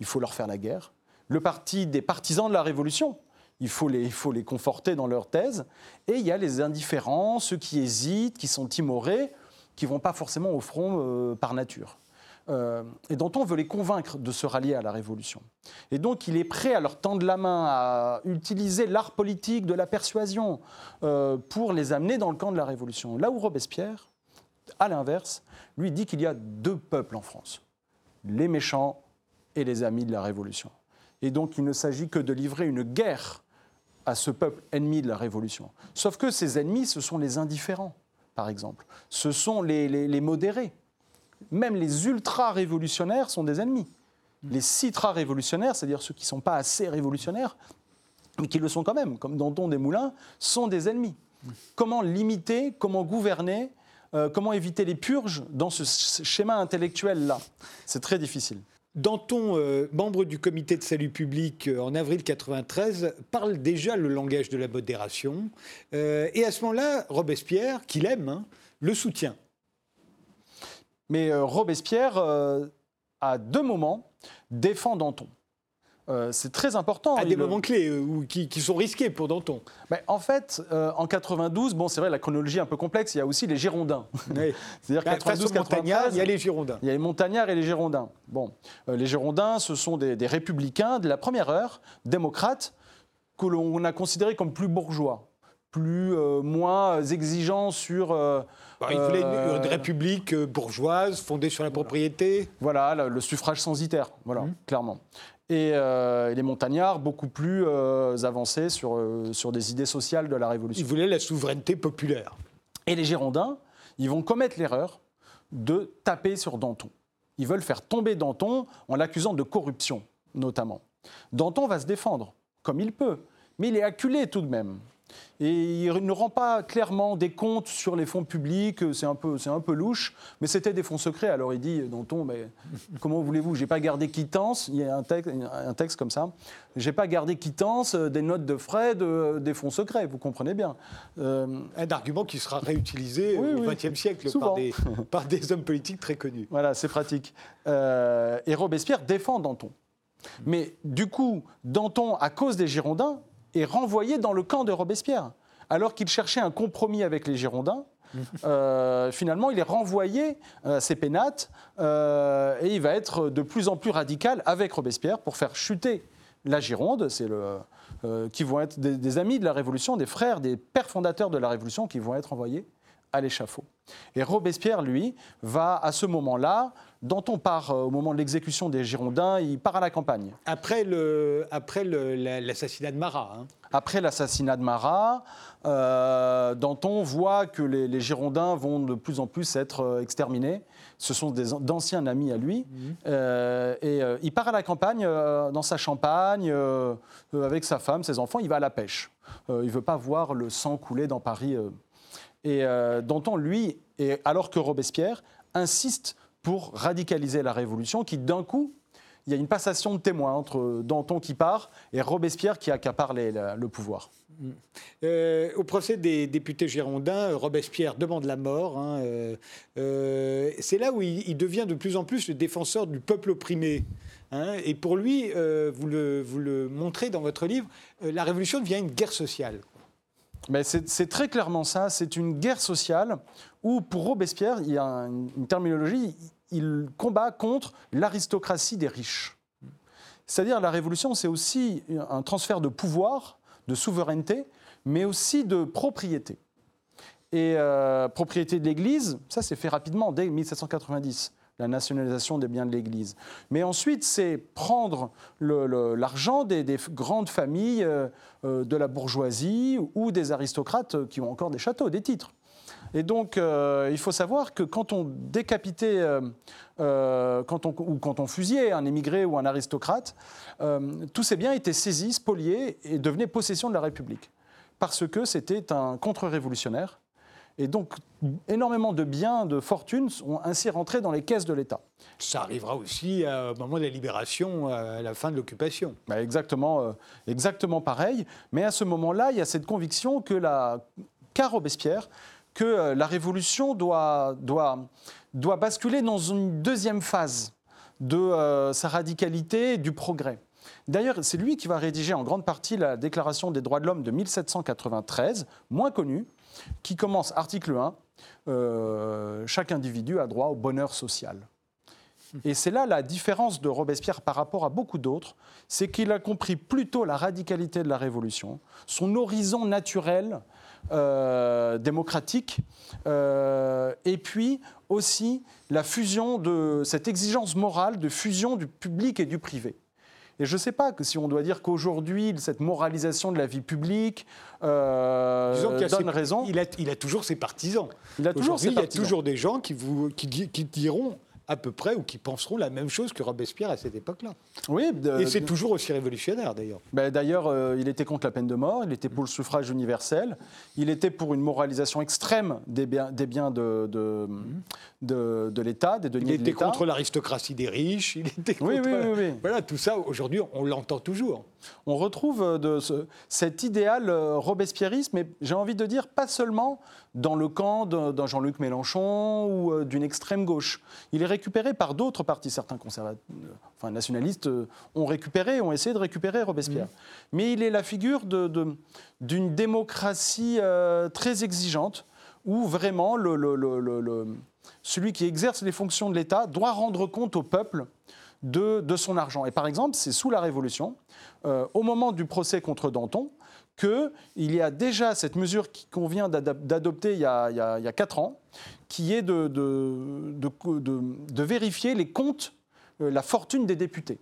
il faut leur faire la guerre. Le parti des partisans de la Révolution, il faut, les, il faut les conforter dans leur thèse. Et il y a les indifférents, ceux qui hésitent, qui sont timorés, qui vont pas forcément au front euh, par nature. Euh, et dont on veut les convaincre de se rallier à la Révolution. Et donc il est prêt à leur tendre la main, à utiliser l'art politique de la persuasion euh, pour les amener dans le camp de la Révolution. Là où Robespierre, à l'inverse, lui dit qu'il y a deux peuples en France, les méchants et les amis de la Révolution. Et donc il ne s'agit que de livrer une guerre à ce peuple ennemi de la Révolution. Sauf que ces ennemis, ce sont les indifférents, par exemple. Ce sont les, modérés. Même les ultra-révolutionnaires sont des ennemis. Les citra-révolutionnaires, c'est-à-dire ceux qui ne sont pas assez révolutionnaires, mais qui le sont quand même, comme Danton des Moulins, sont des ennemis. Comment limiter, comment gouverner, euh, comment éviter les purges dans ce schéma intellectuel-là? C'est très difficile. Danton, euh, membre du comité de salut public euh, en avril 93, parle déjà le langage de la modération. Euh, et à ce moment-là, Robespierre, qu'il aime, hein, le soutient. Mais Robespierre, à deux moments, défend Danton. Euh, c'est très important. À des moments clés euh, qui, sont risqués pour Danton. En fait, euh, en 92, bon, c'est vrai, la chronologie est un peu complexe, il y a aussi les Girondins. *laughs* C'est-à-dire 92, bah, il y a les Girondins. Il y a les Montagnards et les Girondins. Bon, les Girondins, ce sont des, républicains de la première heure, démocrates, que l'on a considérés comme plus bourgeois, plus moins exigeants sur. Bah, il voulait une, république bourgeoise fondée sur la propriété. Voilà, le, suffrage censitaire, voilà, mmh. clairement. Euh, et, les montagnards beaucoup plus euh, avancés sur, euh, sur des idées sociales de la Révolution. Ils voulaient la souveraineté populaire. Et les Girondins, ils vont commettre l'erreur de taper sur Danton. Ils veulent faire tomber Danton en l'accusant de corruption, notamment. Danton va se défendre, comme il peut, mais il est acculé tout de même. Et il ne rend pas clairement des comptes sur les fonds publics, c'est un peu, c'est un peu louche, mais c'était des fonds secrets. Alors il dit, Danton, mais *laughs* comment voulez-vous? J'ai pas gardé quittance, il y a un texte, un texte comme ça, j'ai pas gardé quittance euh, des notes de frais de, des fonds secrets, vous comprenez bien. Euh, un argument qui sera réutilisé au XXe siècle par des, *laughs* par des, hommes politiques très connus. Voilà, c'est pratique. Euh, et Robespierre défend Danton. Mais du coup, Danton, à cause des Girondins, est renvoyé dans le camp de Robespierre. Alors qu'il cherchait un compromis avec les Girondins, *laughs* euh, finalement, il est renvoyé à ses pénates euh, et il va être de plus en plus radical avec Robespierre pour faire chuter la Gironde. C'est le, euh, qui vont être des, des, amis de la Révolution, des frères, des pères fondateurs de la Révolution qui vont être envoyés à l'échafaud. Et Robespierre, lui, va à ce moment-là, dont on part euh, au moment de l'exécution des Girondins, il part à la campagne. Après l'assassinat après de Marat. Hein. Après l'assassinat de Marat, euh, Danton voit que les, Girondins vont de plus en plus être euh, exterminés. Ce sont d'anciens amis à lui. Mhm. et il part à la campagne, dans sa Champagne, avec sa femme, ses enfants. Il va à la pêche. il ne veut pas voir le sang couler dans Paris et Danton, lui, et alors que Robespierre, insiste pour radicaliser la Révolution, qui d'un coup, il y a une passation de témoins entre Danton qui part et Robespierre qui accapare le pouvoir. Euh, au procès des députés girondins, Robespierre demande la mort. Hein, euh, c'est là où il, devient de plus en plus le défenseur du peuple opprimé. Hein. et pour lui, vous le, vous, le, montrez dans votre livre, la Révolution devient une guerre sociale. Mais c'est très clairement ça. C'est une guerre sociale où, pour Robespierre, il y a une, terminologie, il combat contre l'aristocratie des riches. C'est-à-dire la révolution, c'est aussi un transfert de pouvoir, de souveraineté, mais aussi de propriété. Et euh, propriété de l'Église, ça s'est fait rapidement dès 1790 la nationalisation des biens de l'Église. Mais ensuite, c'est prendre l'argent des, grandes familles euh, euh, de la bourgeoisie ou des aristocrates qui ont encore des châteaux, des titres. Et donc, euh, il faut savoir que quand on décapitait quand on, ou quand on fusillait un émigré ou un aristocrate, tous ces biens étaient saisis, spoliés et devenaient possession de la République. Parce que c'était un contre-révolutionnaire Et donc, énormément de biens, de fortunes sont ainsi rentrés dans les caisses de l'État. Ça arrivera aussi au moment de la libération, à la fin de l'occupation. Bah, exactement, euh, exactement pareil. Mais à ce moment-là, il y a cette conviction que la, qu'a Robespierre, que euh, la révolution doit, doit, doit basculer dans une deuxième phase de euh, sa radicalité et du progrès. D'ailleurs, c'est lui qui va rédiger en grande partie la Déclaration des droits de l'homme de 1793, moins connue, qui commence article 1, euh, chaque individu a droit au bonheur social. Et c'est là la différence de Robespierre par rapport à beaucoup d'autres, c'est qu'il a compris plutôt la radicalité de la Révolution, son horizon naturel démocratique, euh, et puis aussi la fusion de cette exigence morale de fusion du public et du privé. Et je ne sais pas que si on doit dire qu'aujourd'hui, cette moralisation de la vie publique euh, donne raison. Il a, il a, toujours ses partisans. Il a toujours ses partisans. Il y a toujours des gens qui, vous, qui, qui diront à peu près ou qui penseront la même chose que Robespierre à cette époque-là. Oui, et c'est toujours aussi révolutionnaire d'ailleurs. Ben, d'ailleurs, euh, il était contre la peine de mort, il était pour le suffrage universel, il était pour une moralisation extrême des biens, des biens de, de, de, de l'État, des deniers Il était contre l'aristocratie des riches, il était contre... Oui, oui, oui. Voilà, tout ça, aujourd'hui, on l'entend toujours. On retrouve euh, de ce, cet idéal euh, robespierrisme, mais j'ai envie de dire pas seulement dans le camp d'un Jean-Luc Mélenchon ou d'une extrême gauche. Il est récupéré par d'autres partis, certains conservateurs, enfin nationalistes ont récupéré, ont essayé de récupérer Robespierre. Mmh. Mais il est la figure d'une de, démocratie euh, très exigeante, où vraiment le, le, le, celui qui exerce les fonctions de l'État doit rendre compte au peuple de, son argent. Et par exemple, c'est sous la Révolution, euh, au moment du procès contre Danton, qu'il y a déjà cette mesure qu'on vient d'adopter il, y a quatre ans, qui est de vérifier les comptes, euh, la fortune des députés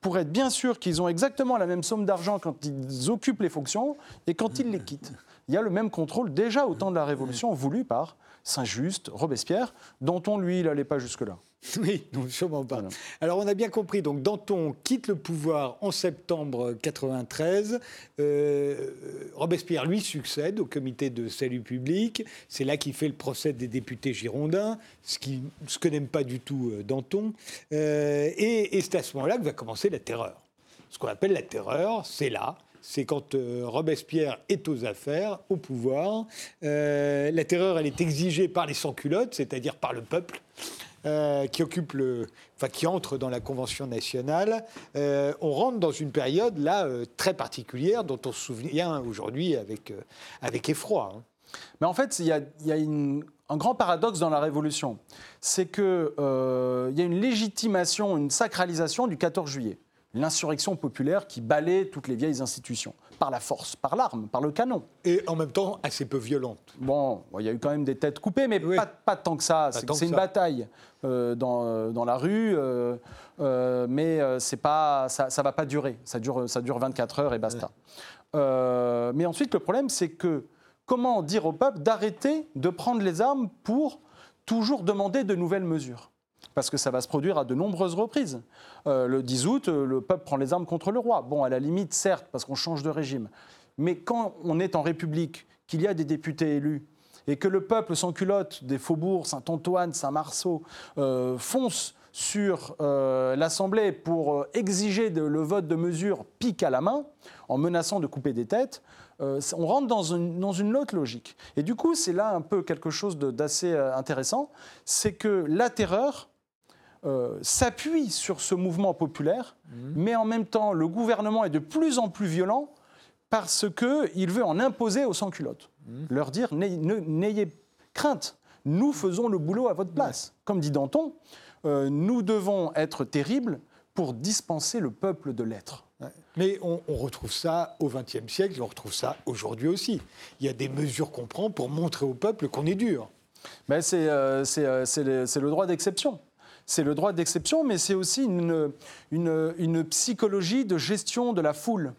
pour être bien sûr qu'ils ont exactement la même somme d'argent quand ils occupent les fonctions et quand ils les quittent. Il y a le même contrôle déjà au temps de la Révolution voulu par Saint-Just, Robespierre, Danton, lui, il n'allait pas jusque-là. *laughs* Oui, non, sûrement pas. Alors on a bien compris, donc Danton quitte le pouvoir en septembre 93. Euh, Robespierre lui succède au comité de salut public. C'est là qu'il fait le procès des députés girondins, ce, qui, ce que n'aime pas du tout euh, Danton. Euh, et, et c'est à ce moment-là que va commencer la terreur. Ce qu'on appelle la terreur, c'est là c'est quand euh, Robespierre est aux affaires, au pouvoir. Euh, la terreur, elle est exigée par les sans-culottes, c'est-à-dire par le peuple. Euh, qui occupe le, enfin qui entre dans la Convention nationale, on rentre dans une période là très particulière dont on se souvient aujourd'hui avec avec effroi. Hein. Mais en fait, il y a, y a un grand paradoxe dans la Révolution, c'est que il y a une légitimation, une sacralisation du 14 juillet l'insurrection populaire qui balaie toutes les vieilles institutions, par la force, par l'arme, par le canon. Et en même temps assez peu violente. Bon, il y a eu quand même des têtes coupées, mais pas, pas, tant que ça. C'est une bataille euh, dans, euh, dans, la rue, euh, mais c'est pas, ça ne va pas durer. Ça dure, ça dure 24 heures et basta. mais ensuite, le problème, c'est que comment dire au peuple d'arrêter de prendre les armes pour toujours demander de nouvelles mesures? Parce que ça va se produire à de nombreuses reprises. Euh, le 10 août, euh, le peuple prend les armes contre le roi. Bon, à la limite, certes, parce qu'on change de régime. Mais quand on est en République, qu'il y a des députés élus, et que le peuple sans culotte des faubourgs, Saint-Antoine, Saint-Marceau, euh, fonce sur l'Assemblée pour exiger le vote de mesures pique à la main, en menaçant de couper des têtes, on rentre dans une, dans une, autre logique. Et du coup, c'est là un peu quelque chose d'assez intéressant, c'est que la terreur, euh, s'appuie sur ce mouvement populaire, mhm. mais en même temps, le gouvernement est de plus en plus violent parce qu'il veut en imposer aux sans-culottes. Mhm. Leur dire n'ayez crainte, nous faisons le boulot à votre place. Comme dit Danton, euh, nous devons être terribles pour dispenser le peuple de l'être. Mais on, retrouve ça au XXe siècle, on retrouve ça aujourd'hui aussi. Il y a des mesures qu'on prend pour montrer au peuple qu'on est dur. Ben c'est euh, le droit d'exception c'est le droit d'exception, mais c'est aussi une, une, psychologie de gestion de la foule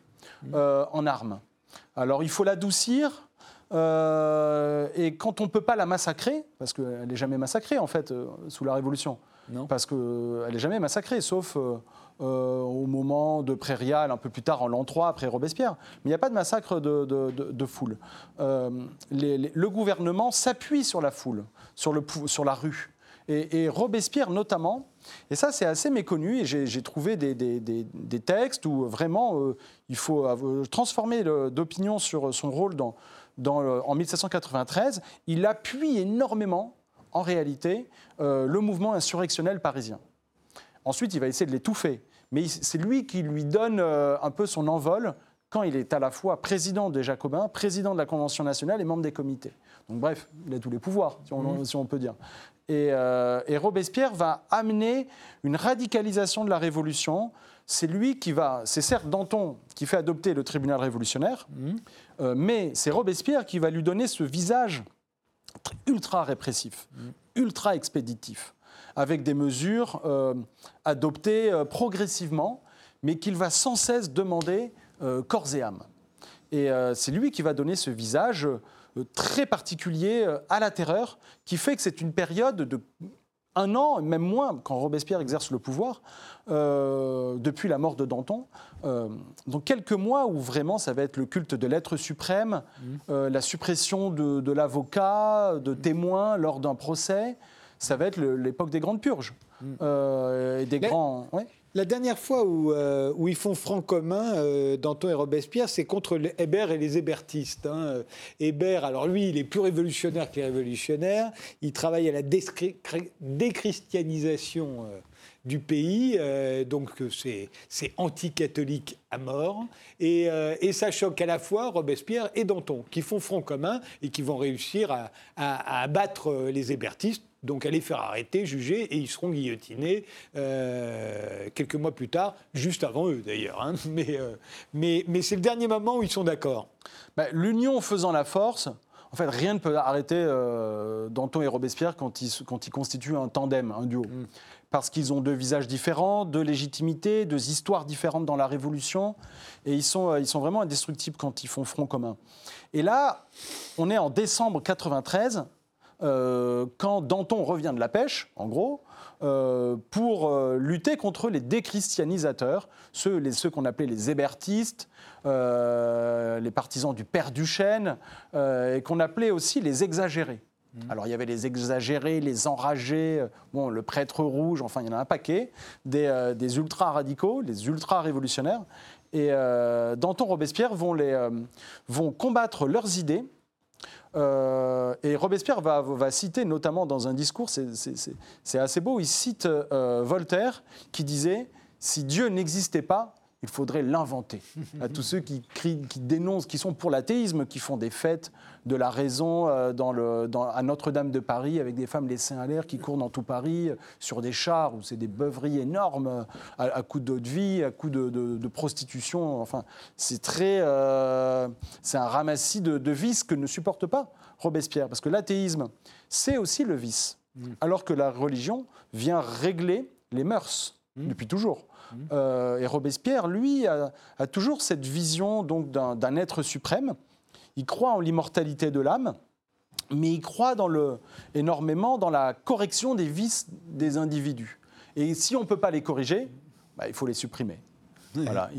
euh, en armes. Alors il faut l'adoucir. Euh, et quand on ne peut pas la massacrer, parce qu'elle n'est jamais massacrée en fait euh, sous la Révolution, non. parce qu'elle n'est jamais massacrée, sauf euh, au moment de Prairial, un peu plus tard en l'an 3 après Robespierre. Mais il n'y a pas de massacre de, foule. Euh, le gouvernement s'appuie sur la foule, sur, la rue. Et, Robespierre notamment, et ça c'est assez méconnu, et j'ai trouvé des, textes où vraiment euh, il faut transformer d'opinion sur son rôle en 1793, il appuie énormément en réalité le mouvement insurrectionnel parisien. Ensuite, il va essayer de l'étouffer mais c'est lui qui lui donne euh, un peu son envol quand il est à la fois président des Jacobins, président de la Convention nationale et membre des comités. Donc bref, il a tous les pouvoirs, si on, mmh. peut dire. Euh, et, Robespierre va amener une radicalisation de la Révolution. C'est lui qui va, c'est certes Danton qui fait adopter le tribunal révolutionnaire, mmh. euh, mais c'est Robespierre qui va lui donner ce visage ultra répressif, mmh. ultra expéditif avec des mesures euh, adoptées euh, progressivement, mais qu'il va sans cesse demander euh, corps et âme. Et c'est lui qui va donner ce visage très particulier à la terreur, qui fait que c'est une période de un an, même moins, quand Robespierre exerce le pouvoir, depuis la mort de Danton. donc quelques mois où vraiment ça va être le culte de l'être suprême, mmh. la suppression de, de l'avocat, de témoins lors d'un procès, ça va être l'époque des grandes purges. Mm. Euh, et des grands. La dernière fois où, euh, où, ils font front commun, euh, Danton et Robespierre, c'est contre les Hébert et les hébertistes. Hein. Hébert, alors lui, il est plus révolutionnaire que les révolutionnaires. Il travaille à la déchristianisation du pays, euh, donc c'est anti-catholique à mort. Et, euh, et, ça choque à la fois Robespierre et Danton, qui font front commun et qui vont réussir à, à, abattre les hébertistes, donc à les faire arrêter, juger, et ils seront guillotinés euh, quelques mois plus tard, juste avant eux d'ailleurs. Hein. *laughs* Mais, mais, mais c'est le dernier moment où ils sont d'accord. Bah, l'union faisant la force, en fait, rien ne peut arrêter Danton et Robespierre quand ils, quand ils constituent un tandem, un duo. Mm parce qu'ils ont deux visages différents, deux légitimités, deux histoires différentes dans la Révolution, et ils sont, euh, ils sont vraiment indestructibles quand ils font front commun. Et là, on est en décembre 93, euh, quand Danton revient de la pêche, en gros, euh, pour lutter contre les déchristianisateurs, ceux, les, ceux qu'on appelait les hébertistes, les partisans du père Duchesne, et qu'on appelait aussi les exagérés. Mmh. Alors il y avait les exagérés, les enragés, euh, bon, le prêtre rouge, enfin il y en a un paquet, des, euh, ultra-radicaux, les ultra-révolutionnaires. Et euh, Danton Robespierre vont, les, vont combattre leurs idées. Et Robespierre va, citer notamment dans un discours, c'est assez beau, il cite Voltaire qui disait Si Dieu n'existait pas, il faudrait l'inventer. *laughs* à tous ceux qui, crient, qui dénoncent, qui sont pour l'athéisme, qui font des fêtes de la raison euh, dans le, dans, à Notre-Dame de Paris avec des femmes seins à l'air qui courent dans tout Paris euh, sur des chars où c'est des beuveries énormes euh, à, coups d'eau de vie, à coups de, prostitution. Enfin, c'est très, c'est un ramassis de, de vices que ne supporte pas Robespierre, parce que l'athéisme, c'est aussi le vice, mm. alors que la religion vient régler les mœurs mm. depuis toujours. Euh, et Robespierre, lui, a, toujours cette vision donc d'un être suprême. Il croit en l'immortalité de l'âme, mais il croit énormément dans la correction des vices des individus. Et si on ne peut pas les corriger, bah, il faut les supprimer. Voilà.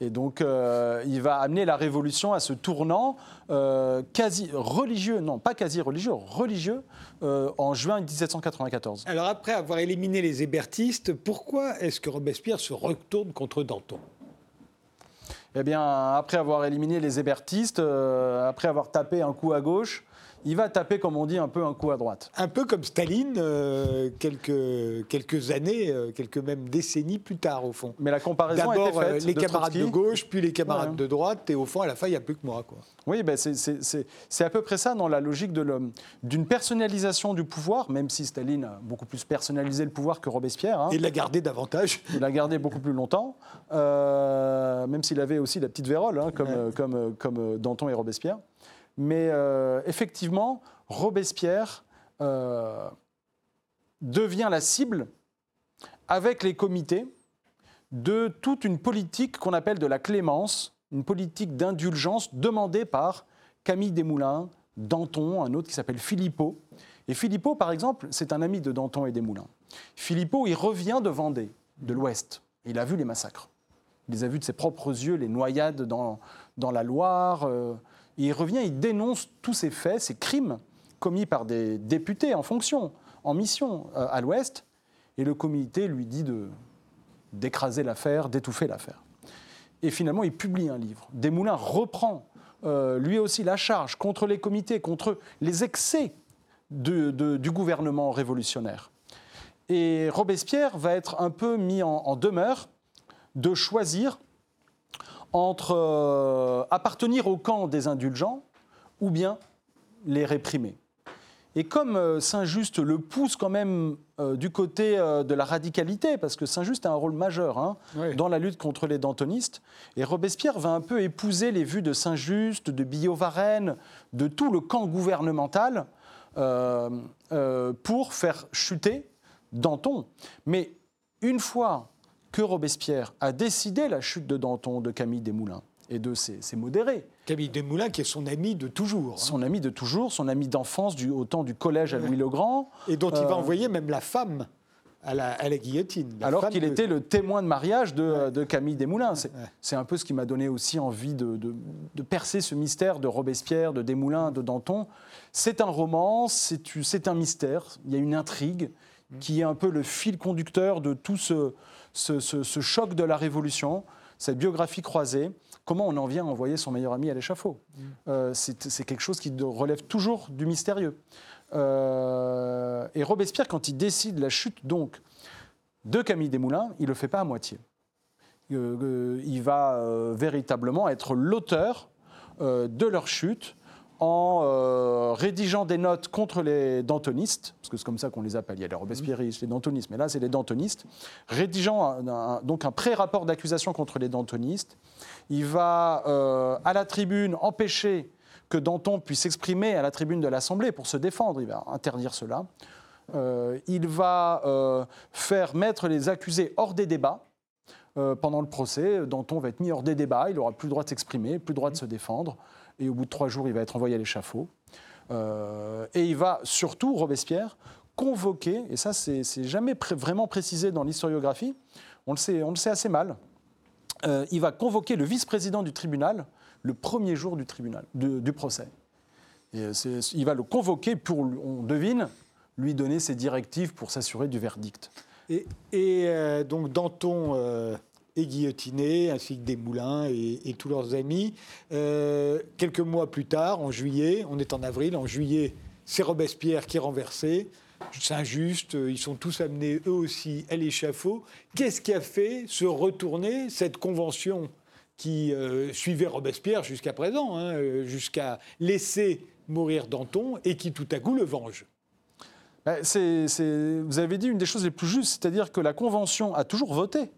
Et donc, euh, il va amener la Révolution à ce tournant euh, quasi religieux, non pas quasi religieux, religieux, euh, en juin 1794. Alors, après avoir éliminé les hébertistes, pourquoi est-ce que Robespierre se retourne contre Danton? Eh bien, après avoir éliminé les hébertistes, après avoir tapé un coup à gauche, il va taper, comme on dit, un peu un coup à droite. Un peu comme Staline, euh, quelques, quelques années, euh, quelques même décennies plus tard, au fond. Mais la comparaison D'abord euh, les camarades de gauche, puis les camarades de droite, et au fond, à la fin, il n'y a plus que moi. Quoi. Oui, ben c'est à peu près ça dans la logique d'une personnalisation du pouvoir, même si Staline a beaucoup plus personnalisé le pouvoir que Robespierre. Hein. Et l'a gardé davantage. Il l'a gardé beaucoup plus longtemps, même s'il avait aussi la petite vérole, hein, comme, comme, comme Danton et Robespierre. Mais euh, effectivement, Robespierre euh, devient la cible, avec les comités, de toute une politique qu'on appelle de la clémence, une politique d'indulgence demandée par Camille Desmoulins, Danton, un autre qui s'appelle Philippot. Et Philippot, par exemple, c'est un ami de Danton et Desmoulins. Philippot, il revient de Vendée, de l'Ouest. Il a vu les massacres. Il les a vus de ses propres yeux, les noyades dans, dans la Loire. euh, il revient, il dénonce tous ces faits, ces crimes commis par des députés en fonction, en mission euh, à l'Ouest. Et le comité lui dit d'écraser l'affaire, d'étouffer l'affaire. Et finalement, il publie un livre. Desmoulins reprend euh, lui aussi la charge contre les comités, contre les excès du gouvernement révolutionnaire. Et Robespierre va être un peu mis en demeure de choisir entre euh, appartenir au camp des indulgents ou bien les réprimer. Et comme euh, Saint-Just le pousse quand même euh, du côté euh, de la radicalité, parce que Saint-Just a un rôle majeur hein, Oui. dans la lutte contre les dantonistes, et Robespierre va un peu épouser les vues de Saint-Just, de Billaud-Varenne, de tout le camp gouvernemental, euh, pour faire chuter Danton. Mais une fois que Robespierre a décidé la chute de Danton, de Camille Desmoulins et de ses, ses modérés, Camille Desmoulins, qui est son ami de toujours, hein, son ami de toujours, son ami d'enfance, du, au temps du collège à Louis-le-Grand, et dont il va Euh, envoyer même la femme à la, à la guillotine. La alors qu'il de- était le témoin de mariage de, de Camille Desmoulins. C'est Ouais. c'est un peu ce qui m'a donné aussi envie de, de- de percer ce mystère de Robespierre, de Desmoulins, de Danton. C'est un roman, c'est c'est un mystère, il y a une intrigue qui est un peu le fil conducteur de tout ce, ce- ce- ce choc de la Révolution, cette biographie croisée. Comment on en vient à envoyer son meilleur ami à l'échafaud? Euh, C'est quelque chose qui relève toujours du mystérieux. Euh, et Robespierre, quand il décide la chute donc de Camille Desmoulins, il ne le fait pas à moitié. Euh, il va véritablement être l'auteur de leur chute en euh, rédigeant des notes contre les dantonistes, parce que c'est comme ça qu'on les appelle, il y a les robespierristes, les dantonistes, mais là c'est les dantonistes, rédigeant donc un pré-rapport d'accusation contre les dantonistes. Il va euh, à la tribune empêcher que Danton puisse s'exprimer à la tribune de l'Assemblée pour se défendre, il va interdire cela. Euh, il va faire mettre les accusés hors des débats. Pendant le procès, Danton va être mis hors des débats, il n'aura plus le droit de s'exprimer, plus le droit de se défendre, et au bout de trois jours, il va être envoyé à l'échafaud. Euh, et il va surtout, Robespierre, convoquer, et ça c'est jamais vraiment précisé dans l'historiographie, on le sait, on le sait assez mal, euh, il va convoquer le vice-président du tribunal le premier jour du tribunal, du procès. Euh, il va le convoquer pour, on devine, lui donner ses directives pour s'assurer du verdict. Et, donc Danton euh, est guillotiné, ainsi que Desmoulins et, et tous leurs amis. Euh, quelques mois plus tard, en juillet, on est en avril, en juillet, c'est Robespierre qui est renversé. Saint-Just, euh, ils sont tous amenés eux aussi à l'échafaud. Qu'est-ce qui a fait se retourner cette convention qui euh, suivait Robespierre jusqu'à présent, hein, euh, jusqu'à laisser mourir Danton, et qui tout à coup le venge? Ben, c'est- c'est- vous avez dit une des choses les plus justes, c'est-à-dire que la Convention a toujours voté.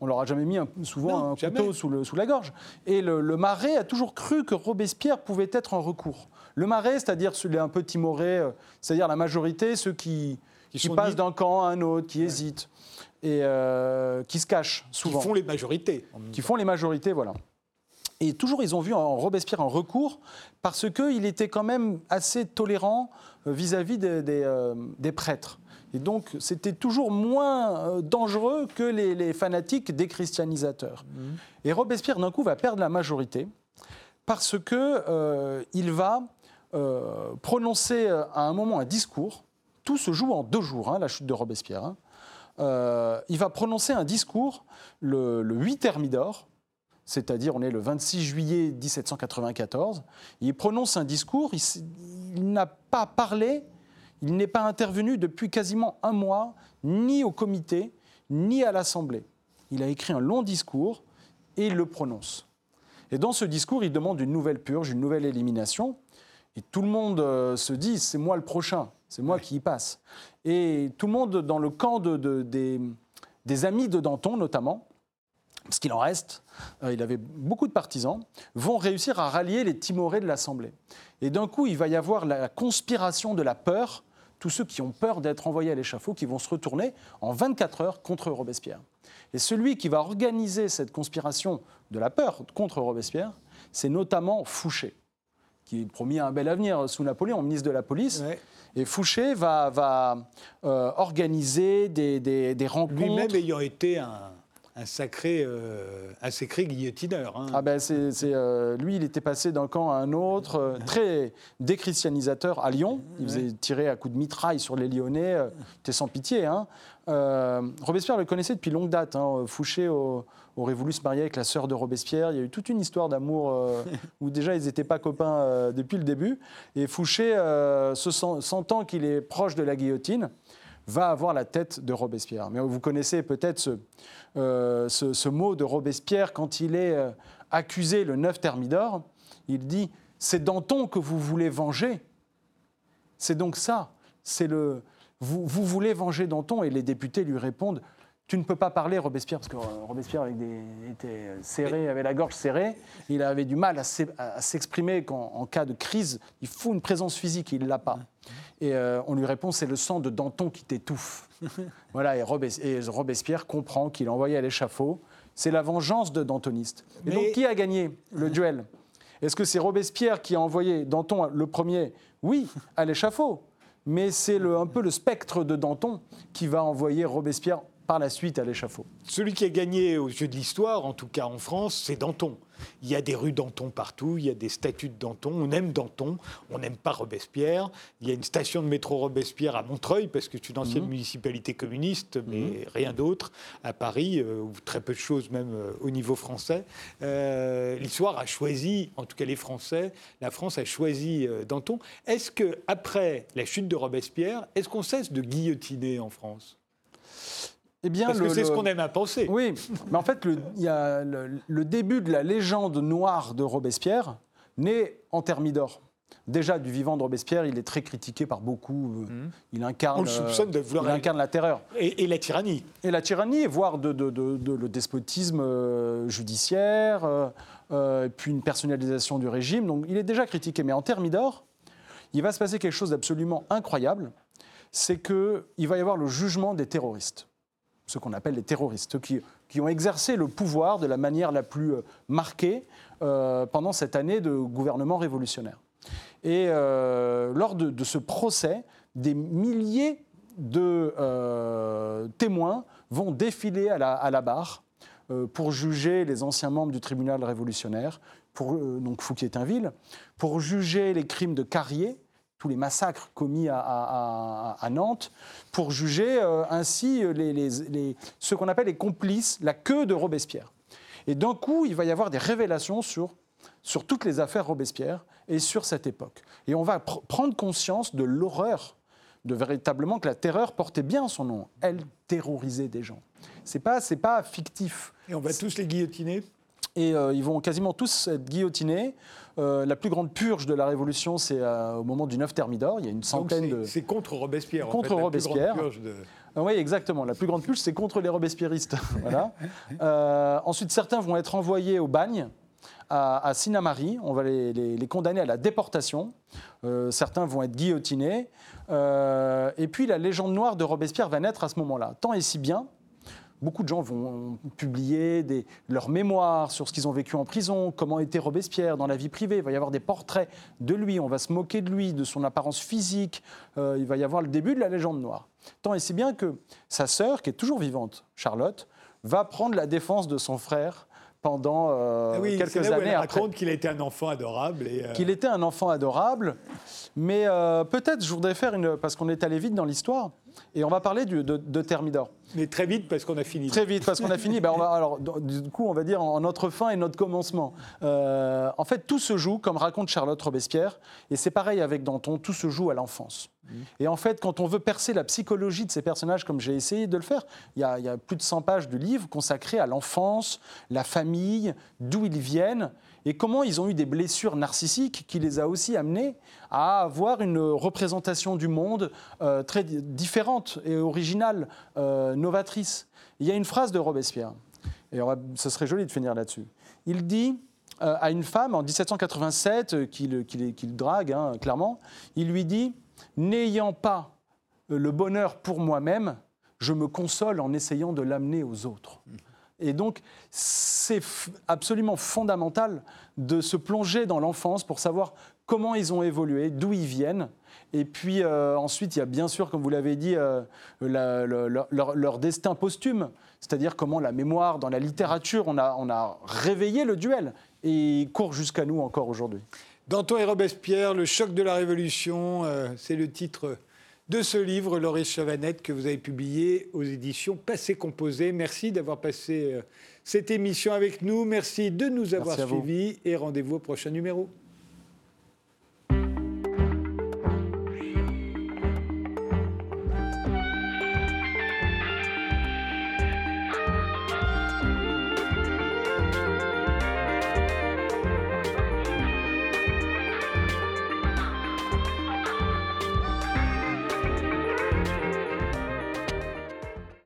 On leur a jamais mis un- souvent Non, un jamais. couteau sous, le- sous la gorge. Et le, le Marais a toujours cru que Robespierre pouvait être un recours. Le Marais, c'est-à-dire celui un peu timoré, euh, c'est-à-dire la majorité, ceux qui, Qui qui passent d'un camp à un autre, qui hésitent et euh, qui se cachent qui souvent font les majorités. qui font les majorités, voilà. Et toujours, ils ont vu en Robespierre un recours parce qu'il était quand même assez tolérant euh, vis-à-vis des, des, euh, des prêtres. Et donc, c'était toujours moins euh, dangereux que les, les fanatiques déchristianisateurs. Et Robespierre, d'un coup, va perdre la majorité parce que euh, va euh, prononcer à un moment un discours. Tout se joue en deux jours, hein, la chute de Robespierre. hein. Euh, il va prononcer un discours le, le 8 Thermidor, c'est-à-dire on est le 26 juillet 1794. Il prononce un discours, il n'a pas parlé, il n'est pas intervenu depuis quasiment un mois, ni au comité, ni à l'Assemblée. Il a écrit un long discours et il le prononce. Et dans ce discours, il demande une nouvelle purge, une nouvelle élimination. Et tout le monde euh, se dit, c'est moi le prochain, c'est moi qui y passe. Et tout le monde, dans le camp de- de- des, des amis de Danton notamment, parce qu'il en reste, euh, il avait beaucoup de partisans, vont réussir à rallier les timorés de l'Assemblée. Et d'un coup, il va y avoir la conspiration de la peur, tous ceux qui ont peur d'être envoyés à l'échafaud, qui vont se retourner en 24 heures contre Robespierre. Et celui qui va organiser cette conspiration de la peur contre Robespierre, c'est notamment Fouché, qui promis un bel avenir sous Napoléon, ministre de la police. Ouais. Et Fouché va, va, euh, organiser des, des- des rencontres. Lui-même ayant été un, un sacré, euh, un sacré guillotineur. hein. Ah ben c'est, euh, lui, il était passé d'un camp à un autre, euh, très déchristianisateur à Lyon. Il faisait tirer à coups de mitraille sur les Lyonnais. C'était sans pitié. Hein. Robespierre le connaissait depuis longue date. Hein. Fouché au, aurait voulu se marier avec la sœur de Robespierre. Il y a eu toute une histoire d'amour euh, *laughs* où déjà ils n'étaient pas copains euh, depuis le début. Et Fouché, euh, se sent- sentant qu'il est proche de la guillotine, va avoir la tête de Robespierre. Mais vous connaissez peut-être ce, euh, ce, mot de Robespierre quand il est euh, accusé le 9 Thermidor. Il dit C'est Danton que vous voulez venger. C'est donc ça. C'est le. Vous, vous voulez venger Danton et les députés lui répondent Tu ne peux pas parler, Robespierre, parce que euh, Robespierre avec des- était serré, avait la gorge serrée. Il avait du mal à s'e- à s'exprimer quand, en cas de crise. Il faut une présence physique, il ne l'a pas. Et euh, on lui répond C'est le sang de Danton qui t'étouffe. *laughs* voilà, et, Robes- et Robespierre comprend qu'il est envoyé à l'échafaud. C'est la vengeance de Dantoniste. Et Mais- donc, qui a gagné le *laughs* duel? Est-ce que c'est Robespierre qui a envoyé Danton le premier? Oui, à l'échafaud. Mais c'est un peu le spectre de Danton qui va envoyer Robespierre par la suite à l'échafaud. Celui qui a gagné aux Jeux de l'Histoire, en tout cas en France, c'est Danton. Il y a des rues Danton partout, il y a des statues de Danton, on aime Danton, on n'aime pas Robespierre. Il y a une station de métro Robespierre à Montreuil, parce que c'est une ancienne municipalité communiste, mais rien d'autre, à Paris, euh, ou très peu de choses même euh, au niveau français. Euh, L'histoire a choisi, en tout cas les Français, la France a choisi Danton. Est-ce que après la chute de Robespierre, est-ce qu'on cesse de guillotiner en France? Eh bien, Parce le- que c'est ce qu'on aime à penser. Oui, mais en fait, le, y a le, début de la légende noire de Robespierre naît en Thermidor. Déjà, du vivant de Robespierre, il est très critiqué par beaucoup. euh, Il incarne. On le soupçonne de vouloir il incarne la terreur. Et, et la tyrannie. Et la tyrannie, voire de, de- de- de- le despotisme euh, judiciaire, euh, euh, et puis une personnalisation du régime. Donc il est déjà critiqué. Mais en Thermidor, il va se passer quelque chose d'absolument incroyable. C'est qu'il va y avoir le jugement des terroristes. Ce qu'on appelle les terroristes, qui, qui ont exercé le pouvoir de la manière la plus euh, marquée euh, pendant cette année de gouvernement révolutionnaire. Et euh, lors de, ce procès, des milliers de témoins vont défiler à la, à la barre pour juger les anciens membres du tribunal révolutionnaire, pour, donc Fouquier-Tinville, pour juger les crimes de Carrier, tous les massacres commis à, à- à- à Nantes, pour juger euh, ainsi les, les- les- ce qu'on appelle les complices, la queue de Robespierre. Et d'un coup, il va y avoir des révélations sur, sur toutes les affaires Robespierre et sur cette époque. Et on va pr- prendre conscience de l'horreur, de véritablement que la terreur portait bien son nom. Elle terrorisait des gens. C'est pas, c'est pas fictif. Et on va tous les guillotiner? Et euh, ils vont quasiment tous être guillotinés. Euh, la plus grande purge de la Révolution, c'est euh, au moment du 9 Thermidor. Il y a une centaine de. C'est contre Robespierre. en Contre fait, plus grande Robespierre. Ah oui, exactement. La plus grande purge, c'est contre les robespierristes. *laughs* voilà. Euh, ensuite, certains vont être envoyés au bagne à, à Sinnamary. On va les, les- les condamner à la déportation. Euh, certains vont être guillotinés. Euh, et puis, la légende noire de Robespierre va naître à ce moment-là. Tant et si bien. Beaucoup de gens vont publier des- leurs mémoires sur ce qu'ils ont vécu en prison, comment était Robespierre dans la vie privée. Il va y avoir des portraits de lui, on va se moquer de lui, de son apparence physique. Euh, il va y avoir le début de la légende noire. Tant et si bien que sa sœur, qui est toujours vivante, Charlotte, va prendre la défense de son frère pendant euh, Ah oui, quelques là où années elle raconte qu'il a été un enfant adorable. Euh, Qu'il était un enfant adorable, mais euh, peut-être je voudrais faire une. parce qu'on est allé vite dans l'histoire, et on va parler du- de, de Thermidor. Mais très vite, parce qu'on a fini. Très vite, parce qu'on a fini. Ben, on va, alors, du coup, on va dire en notre fin et notre commencement. Euh, en fait, tout se joue, comme raconte Charlotte Robespierre, et c'est pareil avec Danton, tout se joue à l'enfance. Et en fait, quand on veut percer la psychologie de ces personnages, comme j'ai essayé de le faire, il y, a, il y a plus de 100 pages de livres consacrés à l'enfance, la famille, d'où ils viennent, et comment ils ont eu des blessures narcissiques qui les a aussi amenés à avoir une représentation du monde euh, très di- différente et originale, euh, novatrice. Il y a une phrase de Robespierre, et ce serait joli de finir là-dessus. Il dit euh, à une femme en 1787 euh, qu'il drague, hein, clairement, il lui dit N'ayant pas le bonheur pour moi-même, je me console en essayant de l'amener aux autres. Et donc, c'est absolument fondamental de se plonger dans l'enfance pour savoir comment ils ont évolué, d'où ils viennent. Et puis euh, ensuite, il y a bien sûr, comme vous l'avez dit, euh, leur, destin posthume, c'est-à-dire comment la mémoire, dans la littérature, on a, on a réveillé le duel et il court jusqu'à nous encore aujourd'hui. Danton et Robespierre, le choc de la Révolution, euh, c'est le titre de ce livre, Laurie Chavanette, que vous avez publié aux éditions Passé Composé. Merci d'avoir passé cette émission avec nous. Merci de nous avoir suivis et rendez-vous au prochain numéro.